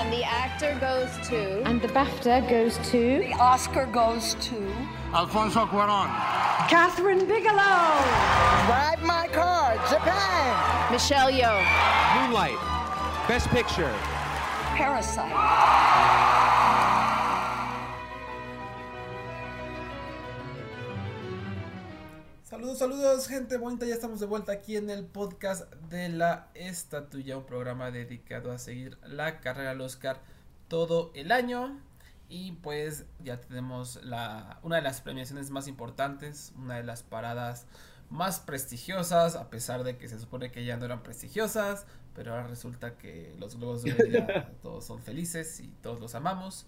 And the actor goes to. And the BAFTA goes to. The Oscar goes to. Alfonso Cuaron. Catherine Bigelow. Drive My Car, Japan. Michelle Yeoh. Moonlight. Best Picture. Parasite. Saludos, gente bonita. Ya estamos de vuelta aquí en el podcast de la Estatuya, un programa dedicado a seguir la carrera al Oscar todo el año. Y pues ya tenemos la, una de las premiaciones más importantes, una de las paradas más prestigiosas, a pesar de que se supone que ya no eran prestigiosas, pero ahora resulta que los globos de oro ya todos son felices y todos los amamos.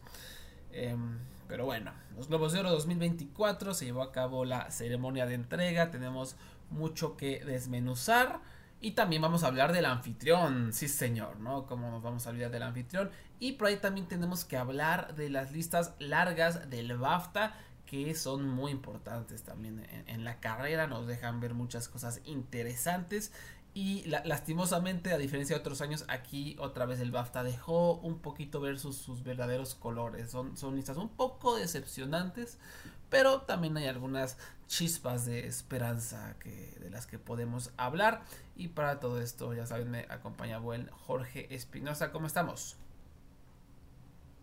Em, pero bueno, los Globos de Oro 2024 se llevó a cabo la ceremonia de entrega, tenemos mucho que desmenuzar y también vamos a hablar del anfitrión, sí señor, ¿no? Como nos vamos a olvidar del anfitrión y por ahí también tenemos que hablar de las listas largas del BAFTA que son muy importantes también en, en la carrera, nos dejan ver muchas cosas interesantes y lastimosamente, a diferencia de otros años, aquí otra vez el BAFTA dejó un poquito ver sus, sus verdaderos colores. Son, son listas un poco decepcionantes, pero también hay algunas chispas de esperanza que, de las que podemos hablar. Y para todo esto, ya saben, me acompaña buen Jorge Espinosa. ¿Cómo estamos?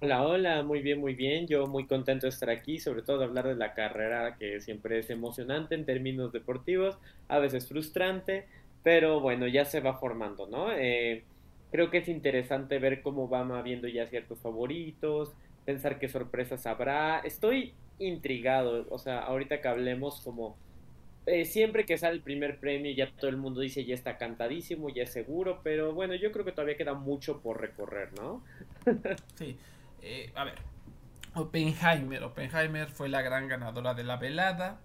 Hola, hola, muy bien, muy bien. Yo muy contento de estar aquí, sobre todo de hablar de la carrera que siempre es emocionante en términos deportivos, a veces frustrante pero bueno, ya se va formando, ¿no? Eh, creo que es interesante ver cómo van habiendo ya ciertos favoritos, pensar qué sorpresas habrá. Estoy intrigado, o sea, ahorita que hablemos como... Eh, siempre que sale el primer premio ya todo el mundo dice ya está cantadísimo, ya es seguro, pero bueno, yo creo que todavía queda mucho por recorrer, ¿no? sí, eh, a ver, Oppenheimer, Oppenheimer fue la gran ganadora de la velada,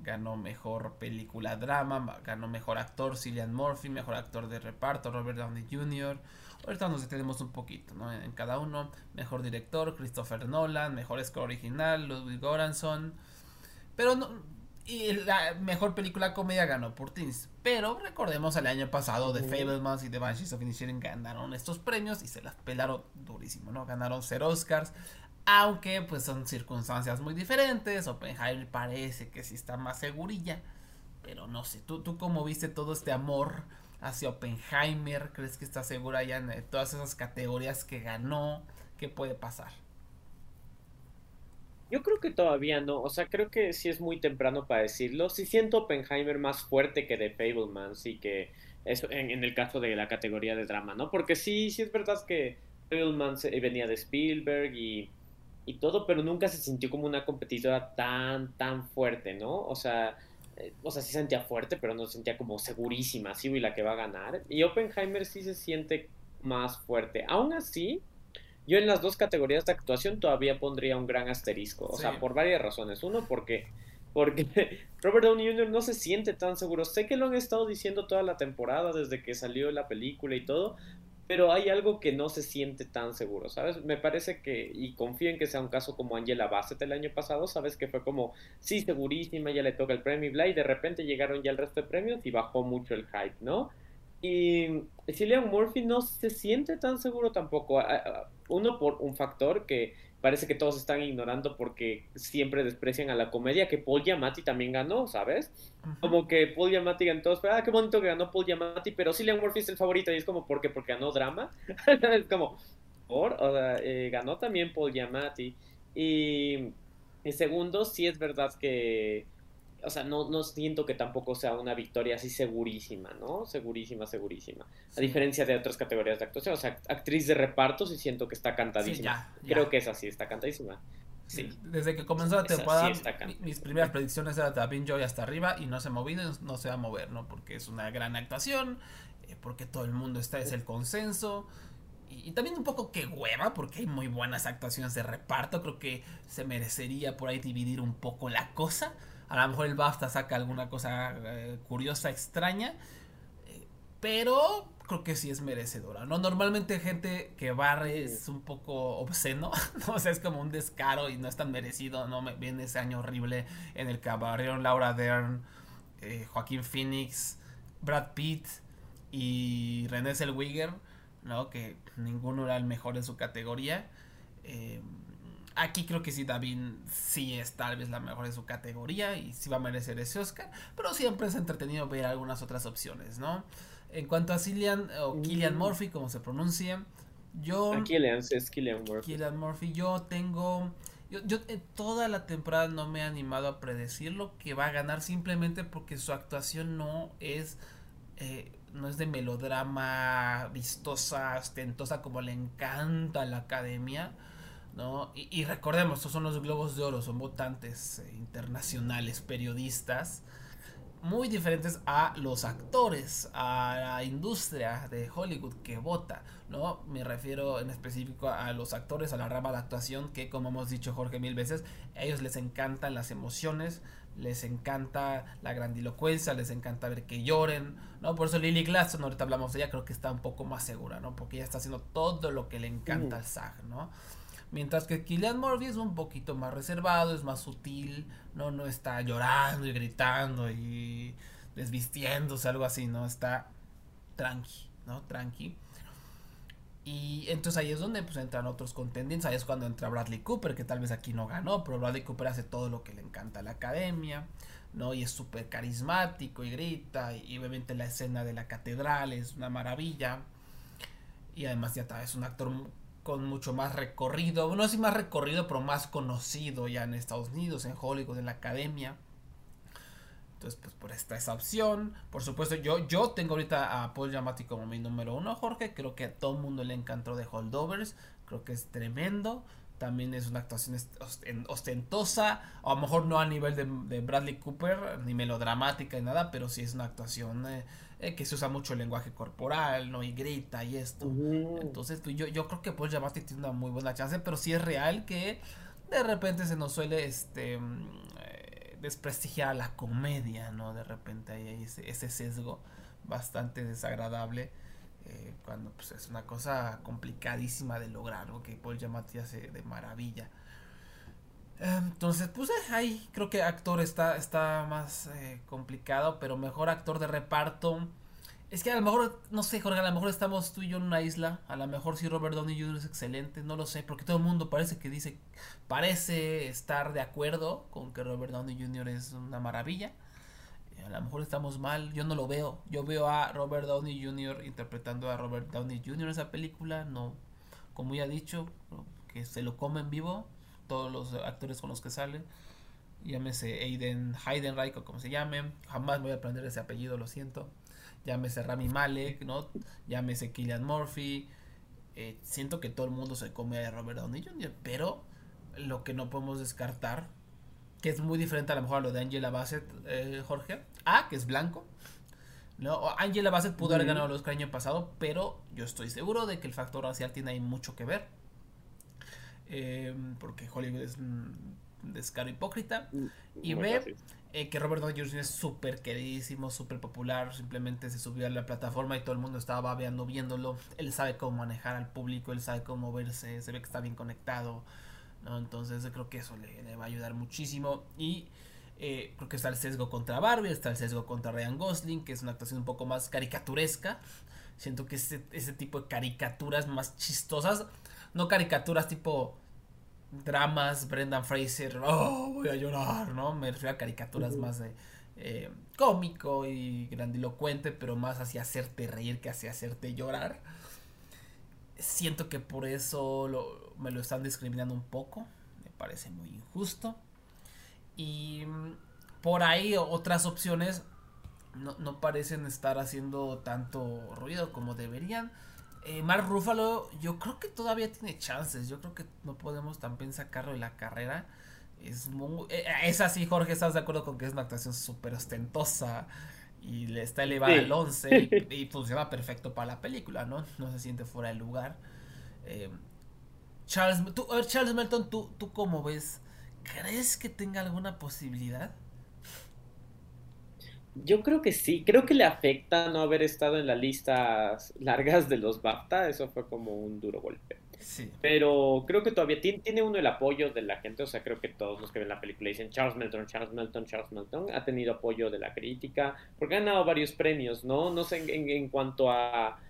ganó mejor película drama, ganó mejor actor Cillian Murphy, mejor actor de reparto Robert Downey Jr. Ahorita nos detenemos un poquito ¿no? en cada uno. Mejor director Christopher Nolan, mejor score original Ludwig Göransson. Pero no, y la mejor película comedia ganó por Teens. Pero recordemos el año pasado The Fablemans y The Banshees of Inisherin ganaron estos premios y se las pelaron durísimo, ¿no? Ganaron ser Oscars. Aunque pues son circunstancias muy diferentes. Oppenheimer parece que sí está más segurilla. Pero no sé, ¿tú, tú cómo viste todo este amor hacia Oppenheimer? ¿Crees que está segura ya en todas esas categorías que ganó? ¿Qué puede pasar? Yo creo que todavía no, o sea, creo que sí es muy temprano para decirlo. Sí siento Oppenheimer más fuerte que The Fablemans y que eso en, el caso de la categoría de drama, ¿no? Porque sí, sí es verdad que Fablemans venía de Spielberg y y todo, pero nunca se sintió como una competidora tan, tan fuerte, ¿no? O sea, eh, o sea, sí sentía fuerte, pero no sentía como segurísima, sí, y la que va a ganar. Y Oppenheimer sí se siente más fuerte. Aún así, yo en las dos categorías de actuación todavía pondría un gran asterisco, o sea, por varias razones. Uno, porque porque Robert Downey Jr. no se siente tan seguro. Sé que lo han estado diciendo toda la temporada desde que salió la película y todo, pero hay algo que no se siente tan seguro, ¿sabes? Me parece que, y confío en que sea un caso como Angela Bassett el año pasado, ¿sabes? Que fue como, sí, segurísima, ya le toca el premio y bla, y de repente llegaron ya el resto de premios y bajó mucho el hype, ¿no? Y Cillian Murphy no se siente tan seguro tampoco. Uno por un factor que parece que todos están ignorando porque siempre desprecian a la comedia, que Paul Giamatti también ganó, ¿sabes? Como que Paul Giamatti ganó todos, ah, qué bonito que ganó Paul Giamatti, pero Cillian Murphy es el favorito y es como, ¿por qué? Porque ganó drama. es como, por, o sea, eh, ganó también Paul Giamatti. Y, y segundo, sí es verdad que o sea, no, no siento que tampoco sea una victoria así segurísima, ¿no? Segurísima, segurísima. A diferencia de otras categorías de actuación. O sea, actriz de reparto sí siento que está cantadísima. Creo que es así, está cantadísima. Sí. Desde que comenzó la temporada, mis primeras predicciones eran Davin Joy hasta arriba y no se ha movido, no se va a mover, ¿no? Porque es una gran actuación, eh, porque todo el mundo está, es el consenso. Y, y, también un poco que hueva, porque hay muy buenas actuaciones de reparto. Creo que se merecería por ahí dividir un poco la cosa. A lo mejor el BAFTA saca alguna cosa eh, curiosa, extraña. Eh, pero creo que sí es merecedora, ¿no? Normalmente gente que barre es un poco obsceno, ¿no? O sea, es como un descaro y no es tan merecido, ¿no? Me viene ese año horrible en el que barrieron Laura Dern, eh, Joaquín Phoenix, Brad Pitt y René Zellweger. ¿no? Que ninguno era el mejor en su categoría. Eh, aquí creo que sí, David sí es tal vez la mejor en su categoría y sí va a merecer ese Oscar, pero siempre es entretenido ver algunas otras opciones, ¿no? En cuanto a Cillian o Killian mm. Murphy, como se pronuncia, yo... A Killian, es Killian Murphy. Killian Murphy, yo tengo... Yo, yo toda la temporada no me he animado a predecir lo que va a ganar simplemente porque su actuación no es eh, no es de melodrama vistosa, ostentosa como le encanta a la academia. ¿No? Y, recordemos, estos son los globos de oro, son votantes eh, internacionales, periodistas, muy diferentes a los actores, a la industria de Hollywood que vota, ¿no? Me refiero en específico a los actores, a la rama de actuación que, como hemos dicho Jorge mil veces, a ellos les encantan las emociones, les encanta la grandilocuencia, les encanta ver que lloren, ¿no? Por eso Lily Gladstone, ahorita hablamos de ella, creo que está un poco más segura, ¿no? Porque ella está haciendo todo lo que le encanta al SAG, ¿no? Mientras que Killian Murphy es un poquito más reservado, es más sutil, ¿no? No está llorando y gritando y desvistiéndose, algo así, ¿no? Está tranqui, ¿no? Tranqui. Y entonces ahí es donde pues entran otros contendientes, ahí es cuando entra Bradley Cooper, que tal vez aquí no ganó, pero Bradley Cooper hace todo lo que le encanta a la academia, ¿no? Y es súper carismático y grita, y, obviamente la escena de la catedral es una maravilla. Y además ya es un actor con mucho más recorrido, no sé más recorrido, pero más conocido ya en Estados Unidos, en Hollywood, en la academia. Entonces, pues por esta esa opción. Por supuesto, yo, yo tengo ahorita a Paul Giamatti como mi número uno, Jorge. Creo que a todo el mundo le encantó de Holdovers. Creo que es tremendo. También es una actuación ostentosa. A lo mejor no a nivel de, Bradley Cooper, ni melodramática ni nada, pero sí es una actuación eh, eh, que se usa mucho el lenguaje corporal, ¿no? Y grita y esto. Entonces, pues, yo, yo creo que Paul Giamatti tiene una muy buena chance, pero sí es real que de repente se nos suele este desprestigiar la comedia, ¿no? De repente hay ese, ese sesgo bastante desagradable. Eh, cuando pues, es una cosa complicadísima de lograr, ¿no? que Paul Giamatti hace de maravilla. Entonces, pues eh, ahí creo que actor está, está más eh, complicado, pero mejor actor de reparto. Es que a lo mejor, no sé, Jorge, a lo mejor estamos tú y yo en una isla. A lo mejor si Robert Downey Jr. es excelente, no lo sé, porque todo el mundo parece que dice, parece estar de acuerdo con que Robert Downey Jr. es una maravilla. A lo mejor estamos mal, yo no lo veo. Yo veo a Robert Downey Jr. interpretando a Robert Downey Jr. en esa película, no, como ya he dicho, que se lo come en vivo, todos los actores con los que sale. Llámese Aiden Heidenreich o como se llame. Jamás voy a aprender ese apellido, lo siento llámese Rami Malek, ¿no? Llámese Killian Murphy. Eh, siento que todo el mundo se come a Robert Downey Jr., pero lo que no podemos descartar, que es muy diferente a lo mejor a lo de Angela Bassett, eh, Jorge, A, que es blanco. ¿no? Angela Bassett pudo haber ganado el Oscar el año pasado, pero yo estoy seguro de que el factor racial tiene ahí mucho que ver. Eh, porque Hollywood es un descaro hipócrita. Mm, y B, eh, que Robert Downey Jr. es súper queridísimo, súper popular, simplemente se subió a la plataforma y todo el mundo estaba babeando viéndolo. Él sabe cómo manejar al público, él sabe cómo verse, se ve que está bien conectado, ¿no? Entonces creo que eso le, va a ayudar muchísimo. Y eh, creo que está el sesgo contra Barbie, está el sesgo contra Ryan Gosling, que es una actuación un poco más caricaturesca. Siento que ese, ese tipo de caricaturas más chistosas, no caricaturas tipo dramas, Brendan Fraser, oh, voy a llorar, ¿no? Me refiero a caricaturas más de eh, cómico y grandilocuente, pero más hacia hacerte reír que hacia hacerte llorar. Siento que por eso me lo están discriminando un poco, me parece muy injusto. Y mm, por ahí otras opciones no, no parecen estar haciendo tanto ruido como deberían. Eh, Mark Ruffalo, yo creo que todavía tiene chances. Yo creo que no podemos también sacarlo de la carrera. Es muy, eh, es así, Jorge, ¿estás de acuerdo con que es una actuación súper ostentosa? Y le está elevada al 11 y, funciona perfecto para la película, ¿no? No se siente fuera de lugar. Eh, Charles, tú, Charles Melton, ¿tú, ¿tú cómo ves? ¿Crees que tenga alguna posibilidad? Yo creo que sí, creo que le afecta no haber estado en las listas largas de los BAFTA, eso fue como un duro golpe. Sí. Pero creo que todavía tiene, tiene, uno el apoyo de la gente, o sea, creo que todos los que ven la película dicen Charles Melton, Charles Melton, Charles Melton, ha tenido apoyo de la crítica, porque ha ganado varios premios, ¿no? No sé en, en cuanto a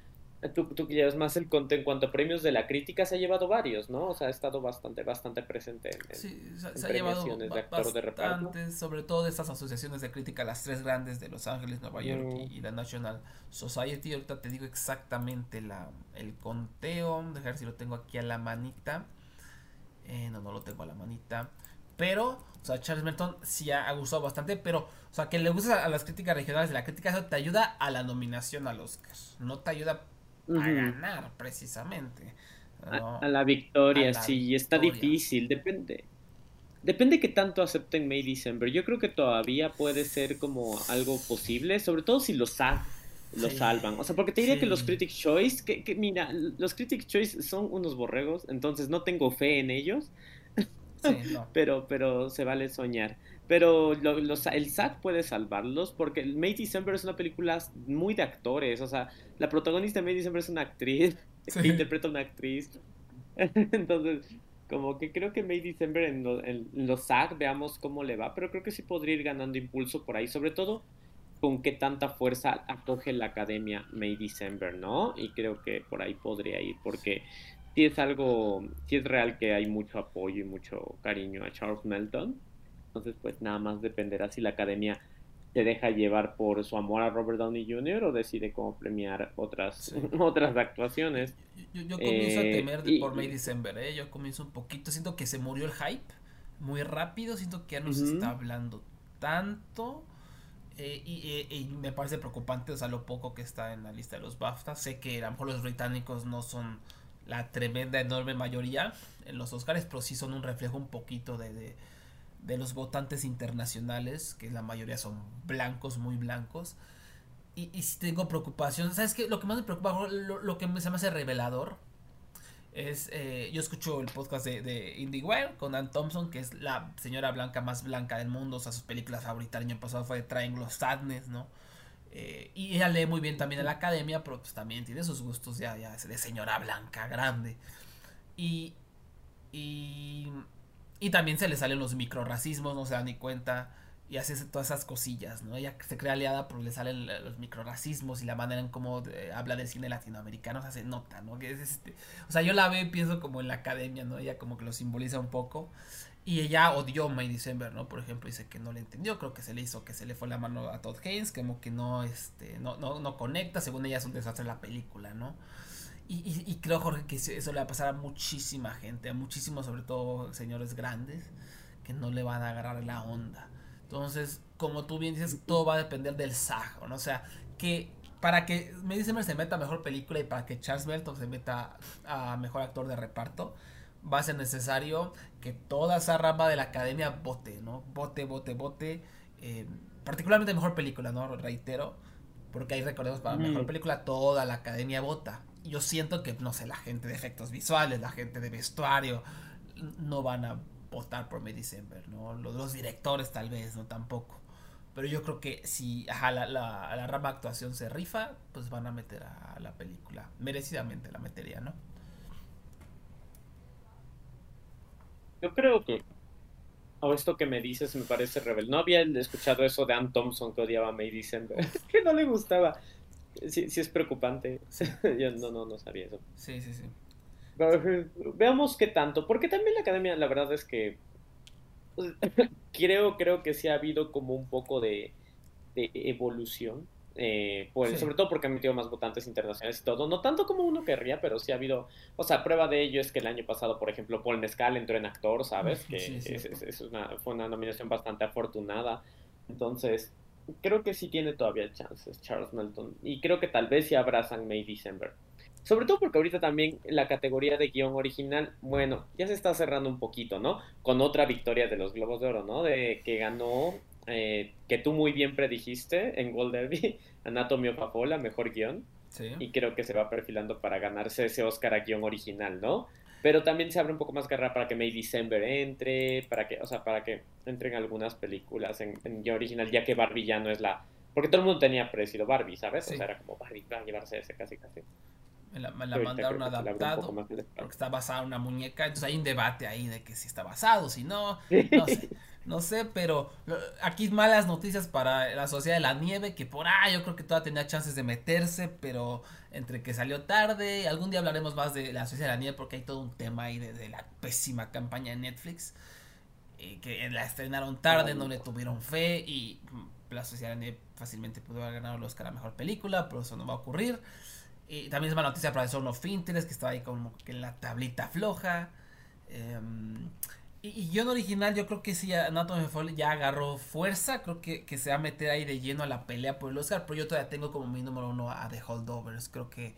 tú, tú que llevas más el en cuanto a premios de la crítica, se ha llevado varios, ¿no? O sea, ha estado bastante, bastante presente en, sí, se, ha llevado de actor de reparto. sobre todo de estas asociaciones de crítica, las tres grandes de Los Ángeles, Nueva York y, y, la National Society. Ahorita te digo exactamente la, el conteo, dejar si lo tengo aquí a la manita. Eh, no, no lo tengo a la manita. Pero, o sea, Charles Melton sí ha, gustado bastante, pero, o sea, que le gusta a las críticas regionales de la crítica, eso te ayuda a la nominación al Oscar. No te ayuda a ganar, precisamente. A, la victoria, sí, está difícil, depende. Depende que tanto acepten May December. Yo creo que todavía puede ser como algo posible, sobre todo si los SAG lo salvan. O sea, porque te diría que los Critics Choice, que, que, mira, los Critics Choice son unos borregos, entonces no tengo fe en ellos. pero, pero se vale soñar. Pero los, el SAT puede salvarlos porque May December es una película muy de actores. O sea, la protagonista de May December es una actriz que interpreta a una actriz. Entonces, como que creo que May December en, en, los SAG veamos cómo le va. Pero creo que sí podría ir ganando impulso por ahí. Sobre todo con qué tanta fuerza acoge la academia May December, ¿no? Y creo que por ahí podría ir porque si es algo, si es real que hay mucho apoyo y mucho cariño a Charles Melton. Entonces, pues nada más dependerá si la academia se deja llevar por su amor a Robert Downey Jr. o decide cómo premiar otras, otras actuaciones. Yo, comienzo a eh, temer por May December, ¿eh? Yo comienzo un poquito, siento que se murió el hype muy rápido, siento que ya no se está hablando tanto. Eh, y, y, me parece preocupante, o sea, lo poco que está en la lista de los BAFTA. Sé que a lo mejor los británicos no son la tremenda, enorme mayoría en los Oscars, pero sí son un reflejo un poquito de, de, los votantes internacionales, que la mayoría son blancos, muy blancos. Y, y si tengo preocupación, ¿sabes qué? Lo que más me preocupa, lo, que se me hace revelador, es, eh, yo escucho el podcast de, de IndieWire con Ann Thompson, que es la señora blanca más blanca del mundo, o sea, sus películas favoritas el año pasado fue Triangle Sadness, ¿no? Eh, y ella lee muy bien también en la academia, pero pues también tiene sus gustos ya, ya de señora blanca, grande. Y, y, y también se le salen los microracismos, no se da ni cuenta. Y hace todas esas cosillas, ¿no? Ella se crea aliada, pero le salen los microracismos y la manera en cómo eh, habla del cine latinoamericano, se hace nota, ¿no? Que es este, o sea, yo la veo y pienso como en la academia, ¿no? Ella como que lo simboliza un poco. Y ella odió May December, ¿no? Por ejemplo, dice que no le entendió, creo que se le hizo que se le fue la mano a Todd Haynes, como que no, este, no, no, no conecta, según ella es un desastre la película, ¿no? Y, y, creo, Jorge, que eso le va a pasar a muchísima gente, a muchísimos, sobre todo señores grandes, que no le van a agarrar la onda. Entonces, como tú bien dices, todo va a depender del SAG, ¿no? O sea, que para que May December se meta a mejor película y para que Charles Melton se meta a mejor actor de reparto, va a ser necesario que toda esa rama de la academia vote, ¿no? Vote, vote, vote. Eh, particularmente mejor película, ¿no? Reitero. Porque hay recordemos para mejor película, toda la academia vota. Yo siento que, no sé, la gente de efectos visuales, la gente de vestuario, no van a votar por May December, ¿no? Los, directores tal vez, no tampoco. Pero yo creo que si la, la, la, rama actuación se rifa, pues van a meter a la película. Merecidamente la metería, ¿no? Yo creo que o esto que me dices me parece rebelde. No había escuchado eso de Ann Thompson que odiaba a May December. que no le gustaba. Sí, sí es preocupante. Yo no, no, no sabía eso. Sí, sí, sí. veamos qué tanto. Porque también la academia, la verdad es que creo, creo que sí ha habido como un poco de, de evolución eh, pues, sobre todo porque ha metido más votantes internacionales y todo, no tanto como uno querría, pero sí ha habido, o sea, prueba de ello es que el año pasado, por ejemplo, Paul Mescal entró en actor, ¿sabes? Que es, una, fue una nominación bastante afortunada, entonces creo que sí tiene todavía chances Charles Melton, y creo que tal vez sí abrazan May December. Sobre todo porque ahorita también la categoría de guion original, bueno, ya se está cerrando un poquito, ¿no? Con otra victoria de los Globos de Oro, ¿no? De que ganó eh, que tú muy bien predijiste en Gold Derby, Anatomy of a mejor guion. Y creo que se va perfilando para ganarse ese Oscar a guion original, ¿no? Pero también se abre un poco más guerra para que May December entre, para que, o sea, para que entren algunas películas en, guion original, ya que Barbie ya no es la... Porque todo el mundo tenía parecido Barbie, ¿sabes? O sea, era como Barbie va a llevarse ese casi casi. Me la, mandaron adaptado porque está basada en una muñeca, entonces hay un debate ahí de que si está basado, si no, no sé. No sé, pero aquí malas noticias para la Sociedad de la Nieve, que por ahí yo creo que todavía tenía chances de meterse, pero entre que salió tarde, algún día hablaremos más de la Sociedad de la Nieve porque hay todo un tema ahí de, la pésima campaña de Netflix, eh, que la estrenaron tarde, no le tuvieron fe y mm, la Sociedad de la Nieve fácilmente pudo haber ganado el Oscar a Mejor Película, pero eso no va a ocurrir. Y también es mala noticia para el Son of Interest, que estaba ahí como que en la tablita floja. Em, y, y guion original, yo creo que sí, Anatomy of Fall ya agarró fuerza. Creo que, que, se va a meter ahí de lleno a la pelea por el Oscar. Pero yo todavía tengo como mi número uno a The Holdovers. Creo que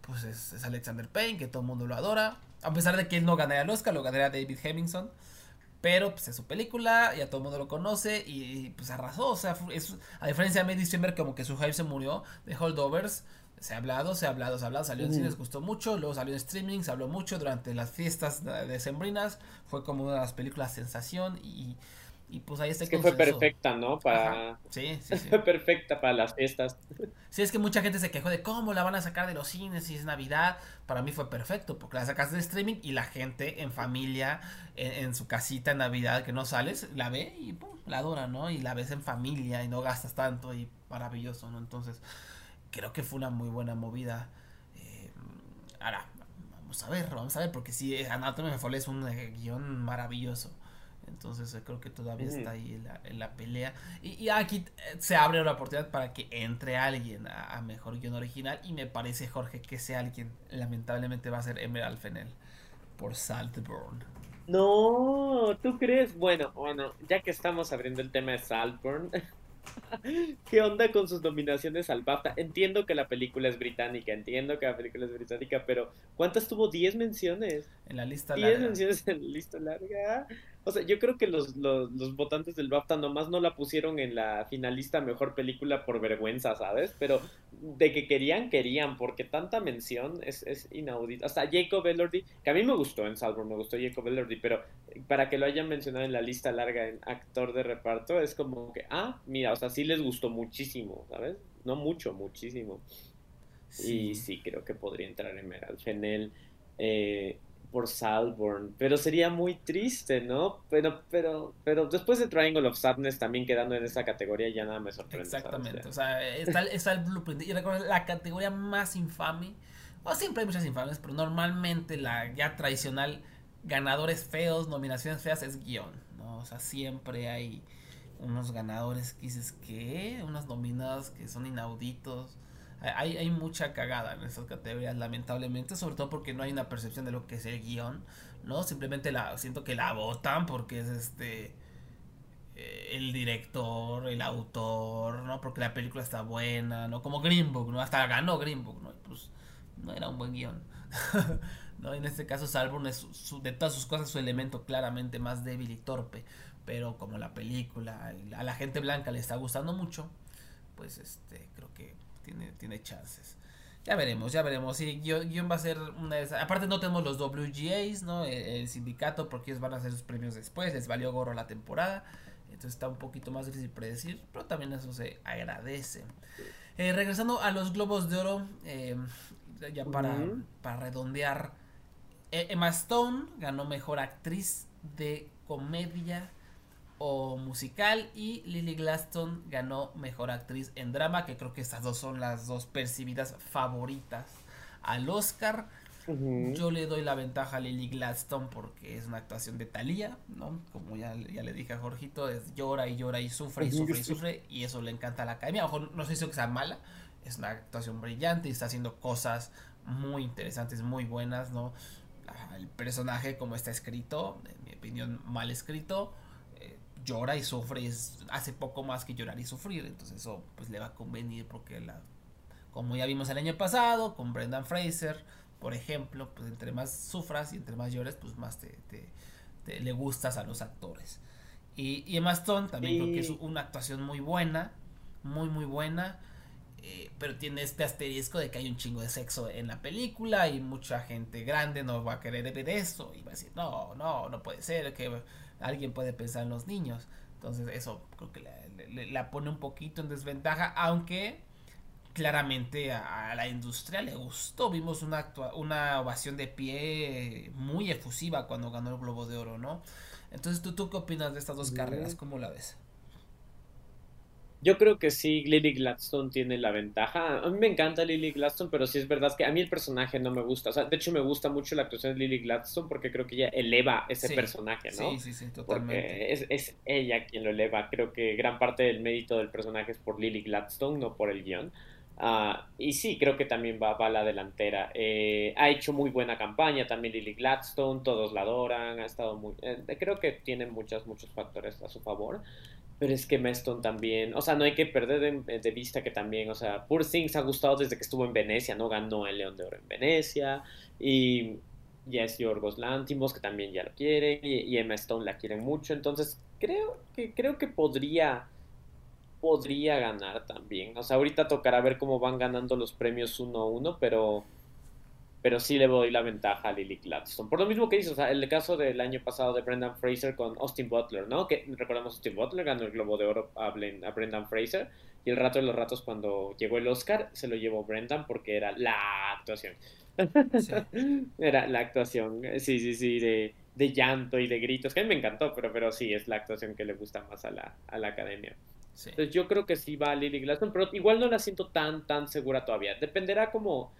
pues es, Alexander Payne, que todo el mundo lo adora. A pesar de que él no ganaría el Oscar, lo ganaría David Hemmingson. Pero pues es su película, ya todo el mundo lo conoce y, pues arrasó. O sea, es, a diferencia de May como que su hype se murió. The Holdovers se ha hablado, se ha hablado, se ha hablado, salió en cine, les gustó mucho, luego salió en streaming, se habló mucho durante las fiestas decembrinas, fue como una de las películas sensación y, y pues ahí está Es que fue perfecta, ¿no? Para... Sí, sí, sí. fue perfecta para las fiestas. Sí, es que mucha gente se quejó de cómo la van a sacar de los cines si es Navidad. Para mí fue perfecto, porque la sacas de streaming y la gente en familia, en, su casita en Navidad que no sales, la ve y pum, la adora, ¿no? Y la ves en familia y no gastas tanto y maravilloso, ¿no? Entonces creo que fue una muy buena movida. Eh, ahora, vamos a ver, vamos a ver, porque si Anatomy of es un eh, guion maravilloso. Entonces eh, creo que todavía está ahí en la, pelea. Y, aquí se abre una oportunidad para que entre alguien a, mejor guion original. Y me parece, Jorge, que ese alguien lamentablemente va a ser Emerald Fennel por Saltburn. No, ¿tú crees? Bueno, bueno, ya que estamos abriendo el tema de Saltburn, ¿Qué onda con sus nominaciones al BAFTA? Entiendo que la película es británica, entiendo que la película es británica, pero ¿cuántas tuvo? ¿10 menciones? En la lista larga. 10 menciones en la lista larga. O sea, yo creo que los, los, los, votantes del BAFTA nomás no la pusieron en la finalista mejor película por vergüenza, ¿sabes? Pero de que querían, querían, porque tanta mención es, es inaudita. Hasta Jacob Elordi, que a mí me gustó en Salvador, me gustó Jacob Elordi, pero para que lo hayan mencionado en la lista larga en actor de reparto, es como que, ah, mira, o sea, sí les gustó muchísimo, ¿sabes? No mucho, muchísimo. Y sí, creo que podría entrar en Meral Fennel. Eh, por Salborn, pero sería muy triste, ¿no? Pero, pero, pero después de Triangle of Sadness también quedando en esa categoría ya nada me sorprende. Exactamente, o sea, está, está, el blueprint. Y recuerda, la categoría más infame, o siempre hay muchas infames, pero normalmente la ya tradicional ganadores feos, nominaciones feas es guion, ¿no? O sea, siempre hay unos ganadores que dices, ¿qué? Unos nominados que son inauditos hay, hay mucha cagada en estas categorías, lamentablemente, sobre todo porque no hay una percepción de lo que es el guion, ¿no? Simplemente la siento que la votan porque es este eh, el director, el autor, ¿no? Porque la película está buena, ¿no? Como Green Book, ¿no? Hasta ganó Green Book, ¿no? pues no era un buen guion. ¿no? En este caso, Salborn es de todas sus cosas su elemento claramente más débil y torpe. Pero como la película a la gente blanca le está gustando mucho, pues este creo que tiene, tiene chances. Ya veremos, ya veremos. Sí, guion, va a ser una de Aparte no tenemos los WGAs, ¿no? El, sindicato, porque ellos van a hacer sus premios después. Les valió gorro la temporada. Entonces está un poquito más difícil predecir. Pero también eso se agradece. Eh, regresando a los Globos de Oro. Eh, ya para, para redondear. E, Emma Stone ganó Mejor Actriz de Comedia o musical y Lily Glaston ganó mejor actriz en drama que creo que estas dos son las dos percibidas favoritas al Oscar yo le doy la ventaja a Lily Gladstone porque es una actuación de Thalía, ¿no? Como ya, ya le dije a Jorgito, es llora y llora y sufre y sufre y sufre y eso le encanta a la academia. A lo mejor no sé si que sea mala, es una actuación brillante y está haciendo cosas muy interesantes, muy buenas, ¿no? El personaje como está escrito, en mi opinión mal escrito, llora y sufre y hace poco más que llorar y sufrir. Entonces eso pues le va a convenir porque la, como ya vimos el año pasado con Brendan Fraser, por ejemplo, pues entre más sufras y entre más llores, pues más te, te, le gustas a los actores. Y, y Emma Stone también creo que es una actuación muy buena, muy muy buena. Eh, pero tiene este asterisco de que hay un chingo de sexo en la película y mucha gente grande no va a querer ver eso y va a decir, no, no, no puede ser, que alguien puede pensar en los niños. Entonces eso creo que la, pone un poquito en desventaja, aunque claramente a, la industria le gustó. Vimos una, una ovación de pie muy efusiva cuando ganó el Globo de Oro, ¿no? Entonces, ¿tú, ¿tú qué opinas de estas dos carreras? ¿Cómo la ves? Yo creo que sí, Lily Gladstone tiene la ventaja. A mí me encanta Lily Gladstone, pero sí es verdad que a mí el personaje no me gusta. O sea, de hecho me gusta mucho la actuación de Lily Gladstone porque creo que ella eleva ese personaje, ¿no? Sí, sí, sí, totalmente. Porque es, es, ella quien lo eleva. Creo que gran parte del mérito del personaje es por Lily Gladstone, no por el guion. Uh, y sí, creo que también va, va a la delantera. Eh, ha hecho muy buena campaña también Lily Gladstone, todos la adoran, ha estado muy... Eh, creo que tiene muchos, muchos factores a su favor. Pero es que Meston también, o sea, no hay que perder de, vista que también, o sea, Poor Things ha gustado desde que estuvo en Venecia, ¿no? Ganó el León de Oro en Venecia y ya es Yorgos Lantimos, que también ya lo quieren, y, Emma Stone la quieren mucho, entonces creo que, creo que podría, podría ganar también. O sea, ahorita tocará ver cómo van ganando los premios uno a uno, pero pero sí le doy la ventaja a Lily Gladstone. Por lo mismo que dices, o sea, el caso del año pasado de Brendan Fraser con Austin Butler, ¿no? Que recordamos Austin Butler ganó el Globo de Oro a, Brendan Fraser y el rato de los ratos cuando llegó el Oscar se lo llevó Brendan porque era la actuación. era la actuación, sí, sí, sí, de, de, llanto y de gritos, que a mí me encantó, pero, pero sí, es la actuación que le gusta más a la, a la academia. Entonces yo creo que sí va a Lily Gladstone, pero igual no la siento tan, tan segura todavía. Dependerá como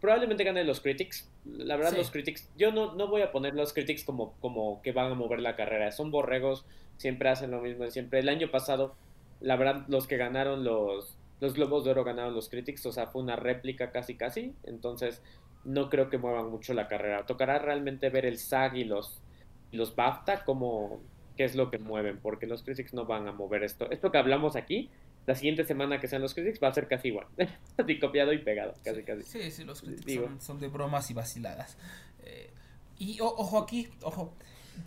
probablemente ganen los Critics. La verdad, los Critics, yo no, no voy a poner los Critics como, como que van a mover la carrera. Son borregos, siempre hacen lo mismo siempre. El año pasado, la verdad, los que ganaron los, los Globos de Oro ganaron los Critics, o sea, fue una réplica casi casi. Entonces, no creo que muevan mucho la carrera. Tocará realmente ver el SAG y los, los BAFTA como qué es lo que mueven, porque los Critics no van a mover esto. Esto que hablamos aquí la siguiente semana que sean los Critics va a ser casi igual. así copiado y pegado, casi, sí, casi. Sí, sí, los Critics son, de bromas y vaciladas. Eh, y ojo aquí, ojo.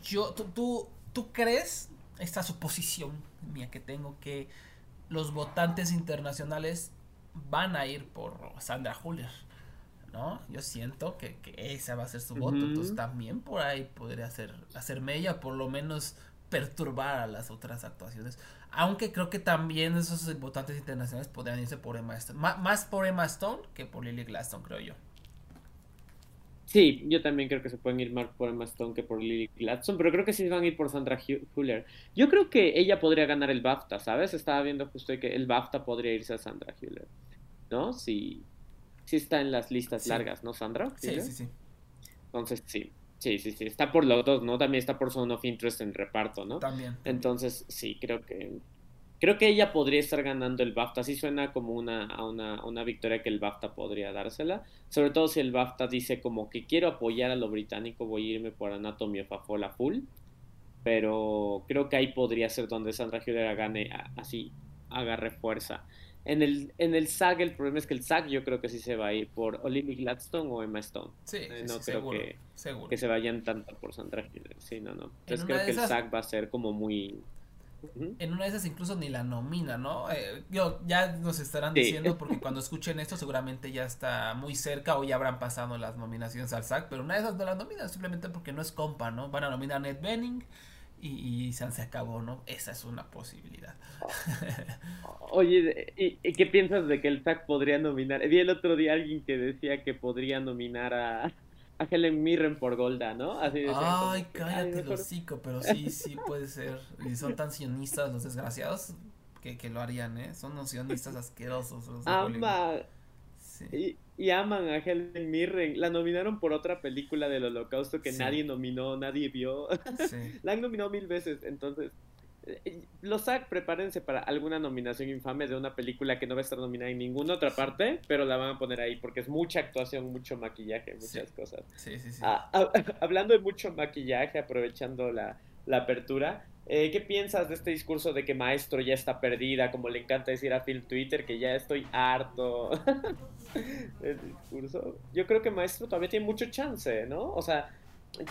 Yo, tú, tú, crees, esta suposición mía que tengo, que los votantes internacionales van a ir por Sandra Huller. ¿no? Yo siento que, que esa va a ser su voto. Entonces también por ahí podría hacer, hacerme ella, por lo menos perturbar a las otras actuaciones. Aunque creo que también esos votantes internacionales podrían irse por Emma Stone. más por Emma Stone que por Lily Gladstone, creo yo. Sí, yo también creo que se pueden ir más por Emma Stone que por Lily Gladstone, pero creo que sí van a ir por Sandra Huller. Yo creo que ella podría ganar el BAFTA, ¿sabes? Estaba viendo justo que el BAFTA podría irse a Sandra Huller, ¿no? Si, si está en las listas largas, ¿no, Sandra? Sí, sí, sí. Entonces, sí. Sí, sí, sí. Está por los dos, ¿no? También está por Zone of Interest en reparto, ¿no? También. Entonces, sí, creo que. Creo que ella podría estar ganando el BAFTA. Sí suena como una, a una, una victoria que el BAFTA podría dársela. Sobre todo si el BAFTA dice como que quiero apoyar a lo británico, voy a irme por Anatomy of a Fall a full. Pero creo que ahí podría ser donde Sandra Hüller gane así, agarre fuerza. En el, en el SAG el problema es que el SAG yo creo que sí se va a ir por Olivia Gladstone o Emma Stone. Sí, eh, no creo que, que se vayan tanto por Sandra Sí, no, no. Entonces creo que el SAG va a ser como muy... En una de esas incluso ni la nomina, ¿no? Eh, yo, ya nos estarán diciendo porque cuando escuchen esto seguramente ya está muy cerca o ya habrán pasado las nominaciones al SAG, pero una de esas no la nominan simplemente porque no es compa, ¿no? Van a nominar a Ned Benning y, y se acabó, ¿no? Esa es una posibilidad. Oye, ¿y, qué piensas de que el SAC podría nominar? Vi el otro día alguien que decía que podría nominar a, a Helen Mirren por Golda, ¿no? Así Ay, cállate el hocico, pero sí, sí puede ser. Y son tan sionistas los desgraciados que, que lo harían, ¿eh? Son unos sionistas asquerosos. Los y, y, aman a Helen Mirren. La nominaron por otra película del holocausto que nadie nominó, nadie vio. la han nominado mil veces, entonces... Eh, los SAG prepárense para alguna nominación infame de una película que no va a estar nominada en ninguna otra parte, pero la van a poner ahí porque es mucha actuación, mucho maquillaje, muchas cosas. Ah, ah, hablando de mucho maquillaje, aprovechando la, la apertura, eh, ¿Qué piensas de este discurso de que Maestro ya está perdida, como le encanta decir a Phil Twitter, que ya estoy harto del discurso? Yo creo que Maestro todavía tiene mucho chance, ¿no? O sea,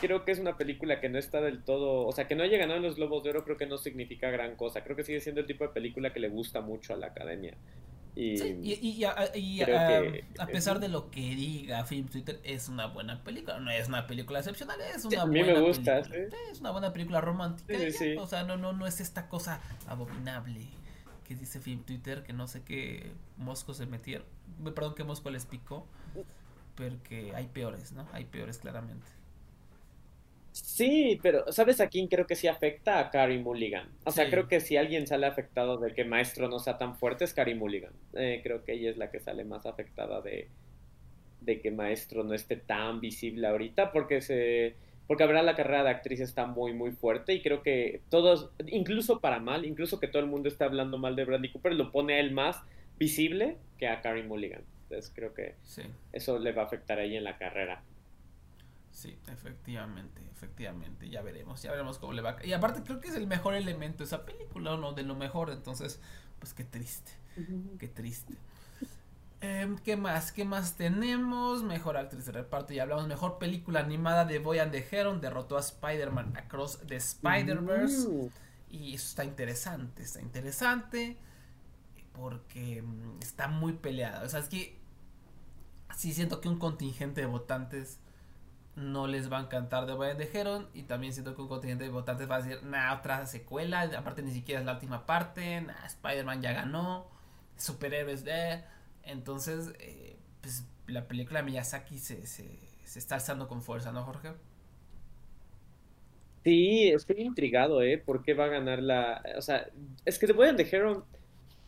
creo que es una película que no está del todo, o sea, que no haya ganado en los Globos de Oro creo que no significa gran cosa. Creo que sigue siendo el tipo de película que le gusta mucho a la academia. Y, y, a, pesar de lo que diga Film Twitter, es una buena película. No es una película excepcional, es una buena me gusta, película. Es una buena película romántica. o sea, no, no, no es esta cosa abominable que dice Film Twitter, que no sé qué Mosco se metieron. Perdón, que Mosco les picó. Porque hay peores, ¿no? Hay peores claramente. Sí, pero ¿sabes a quién creo que sí afecta? A Carrie Mulligan. O sea, Sí. creo que si alguien sale afectado de que Maestro no sea tan fuerte es Carrie Mulligan. Eh, creo que ella es la que sale más afectada de, de que Maestro no esté tan visible ahorita porque se... Porque habrá la carrera de actriz está muy, muy fuerte y creo que todos, incluso para mal, incluso que todo el mundo está hablando mal de Bradley Cooper, lo pone a él más visible que a Carrie Mulligan. Entonces creo que Sí, eso le va a afectar a ella en la carrera. Sí, efectivamente, efectivamente. Ya veremos, ya veremos cómo le va. Y aparte creo que es el mejor elemento de esa película, ¿no? De lo mejor, entonces, pues qué triste, qué triste. Em, ¿Qué más? ¿Qué más tenemos? Mejor actriz de reparto, ya hablamos. Mejor película animada de Boy and the Heron derrotó a Spider-Man Across the Spider-Verse. Mm. Y eso está interesante, está interesante porque mm, está muy peleada. O sea, es que sí siento que un contingente de votantes no les va a encantar de Boy de Heron y también siento que un contingente de votantes va a decir, nah, otra secuela, aparte ni siquiera es la última parte, nah, Spider-Man ya ganó, superhéroes de... Entonces, eh, pues la película de Miyazaki se, se, se está alzando con fuerza, ¿no, Jorge? Sí, estoy intrigado, ¿eh? ¿Por qué va a ganar la...? O sea, es que The Boy and the Hero...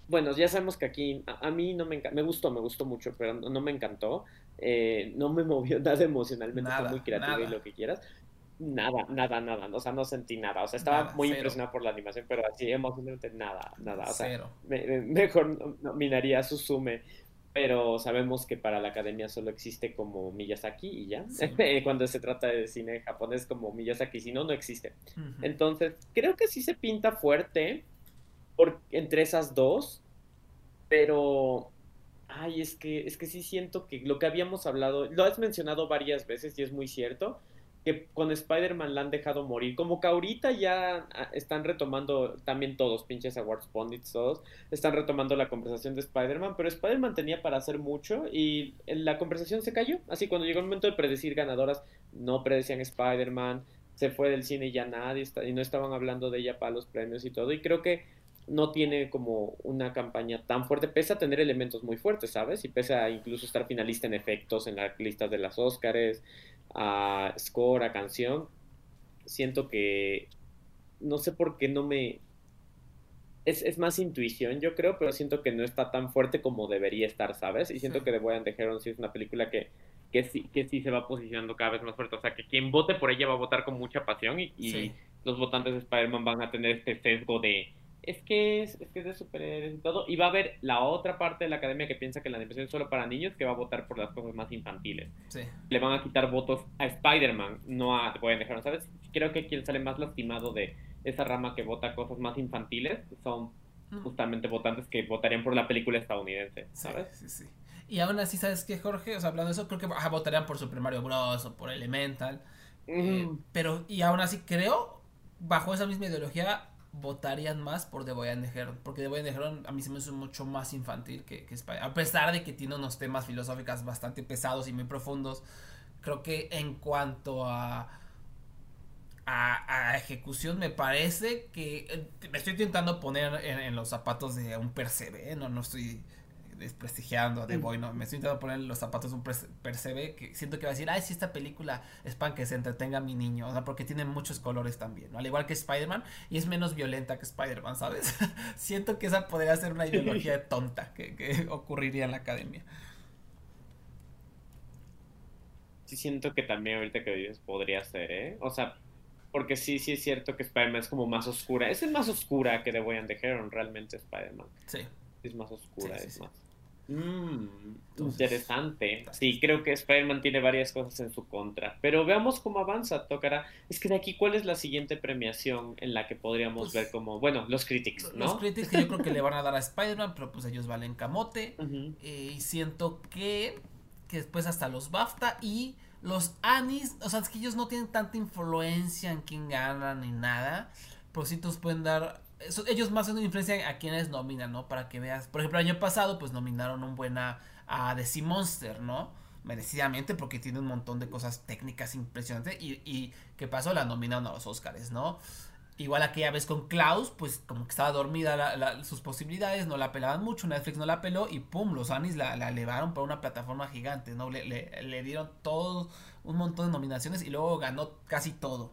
Bueno, ya sabemos que aquí a, mí no me encantó, me gustó, me gustó mucho, pero no, no me encantó. Eh, no me movió nada emocionalmente, Nada, muy creativa y nada. lo que quieras. Nada, nada, nada, o sea, no sentí nada. O sea, estaba Nada, muy cero. impresionado por la animación, pero así emocionalmente nada, nada. O sea, Cero. me- me- mejor nominaría a Suzume, pero sabemos que para la academia solo existe como Miyazaki y ya. Sí. Cuando se trata de cine japonés como Miyazaki, si no, no existe. Entonces, creo que sí se pinta fuerte por, entre esas dos, pero... Ay, es que, es que sí siento que lo que habíamos hablado, lo has mencionado varias veces y es muy cierto, que con Spider-Man la han dejado morir. Como que ahorita ya ah, están retomando, también todos, pinches awards pundits, todos, están retomando la conversación de Spider-Man, pero Spider-Man tenía para hacer mucho y la conversación se cayó. Así cuando llegó el momento de predecir ganadoras, no predecían Spider-Man, se fue del cine y ya nadie está, y no estaban hablando de ella para los premios y todo. Y creo que no tiene como una campaña tan fuerte, pese a tener elementos muy fuertes, ¿sabes? Y pese a incluso estar finalista en efectos en las listas de las Óscares, a score, a canción, siento que no sé por qué no me... Es, es más intuición, yo creo, pero siento que no está tan fuerte como debería estar, ¿sabes? Y siento que The Boy and the Heron sí es una película que, que, sí, que sí se va posicionando cada vez más fuerte. O sea, que quien vote por ella va a votar con mucha pasión y, y Sí. los votantes de Spider-Man van a tener este sesgo de es que es, es que es de superhéroes y todo. Y va a haber la otra parte de la academia que piensa que la animación es solo para niños que va a votar por las cosas más infantiles. Sí. Le van a quitar votos a Spider-Man, no a and the Heron, ¿sabes? Creo que quien sale más lastimado de esa rama que vota cosas más infantiles son justamente votantes que votarían por la película estadounidense, ¿sabes? sí, sí. Y aún así, ¿sabes qué, Jorge? O sea, hablando de eso, creo que ajá, votarían por Super Mario Bros. o por Elemental. eh, Mm. pero, y aún así, creo, bajo esa misma ideología, votarían más por The Boy and the Heron. Porque The Boy and the Heron a mí se me hace mucho más infantil que, que Spider- A pesar de que tiene unos temas filosóficos bastante pesados y muy profundos, creo que en cuanto a. A, a ejecución me parece que eh, me estoy intentando poner en, los zapatos de un percebe, no, no estoy desprestigiando a The Boy, no, me estoy intentando poner los zapatos de un perce- percebe que siento que va a decir, ay, si esta película es para que se entretenga a mi niño, o sea, porque tiene muchos colores también, ¿no? al igual que Spider-Man, y es menos violenta que Spider-Man, ¿sabes? siento que esa podría ser una ideología tonta que, que ocurriría en la academia. Sí siento que también ahorita que dices podría ser, ¿eh? O sea, porque sí, sí es cierto que Spider-Man es como más oscura. Es más oscura que The Boy and the Heron, realmente Spider-Man. Sí. Es más oscura, Sí, sí, es sí. más... Mm, Entonces, interesante. Sí, creo que Spider-Man tiene varias cosas en su contra. Pero veamos cómo avanza. Tocará. Es que de aquí, ¿cuál es la siguiente premiación en la que podríamos Pues, ver como. Bueno, los critics, ¿no? Los críticos que yo creo que le van a dar a Spider-Man, pero pues ellos valen camote. Eh, y siento que, que después hasta los BAFTA y los Anis, o sea, es que ellos no tienen tanta influencia en quién gana ni nada, pero sí pueden dar, ellos más tienen influencia a quienes nominan, ¿no? Para que veas, por ejemplo, el año pasado pues nominaron un buena a The Sea Monster, ¿no? Merecidamente porque tiene un montón de cosas técnicas impresionantes y, y ¿qué pasó? La nominaron a los Oscars, ¿no? Igual aquella vez con Klaus, pues como que estaba dormida sus posibilidades, no la pelaban mucho, Netflix no la peló y pum, los Anis la, la elevaron por una plataforma gigante, ¿no? Le, le, dieron todo, un montón de nominaciones y luego ganó casi todo.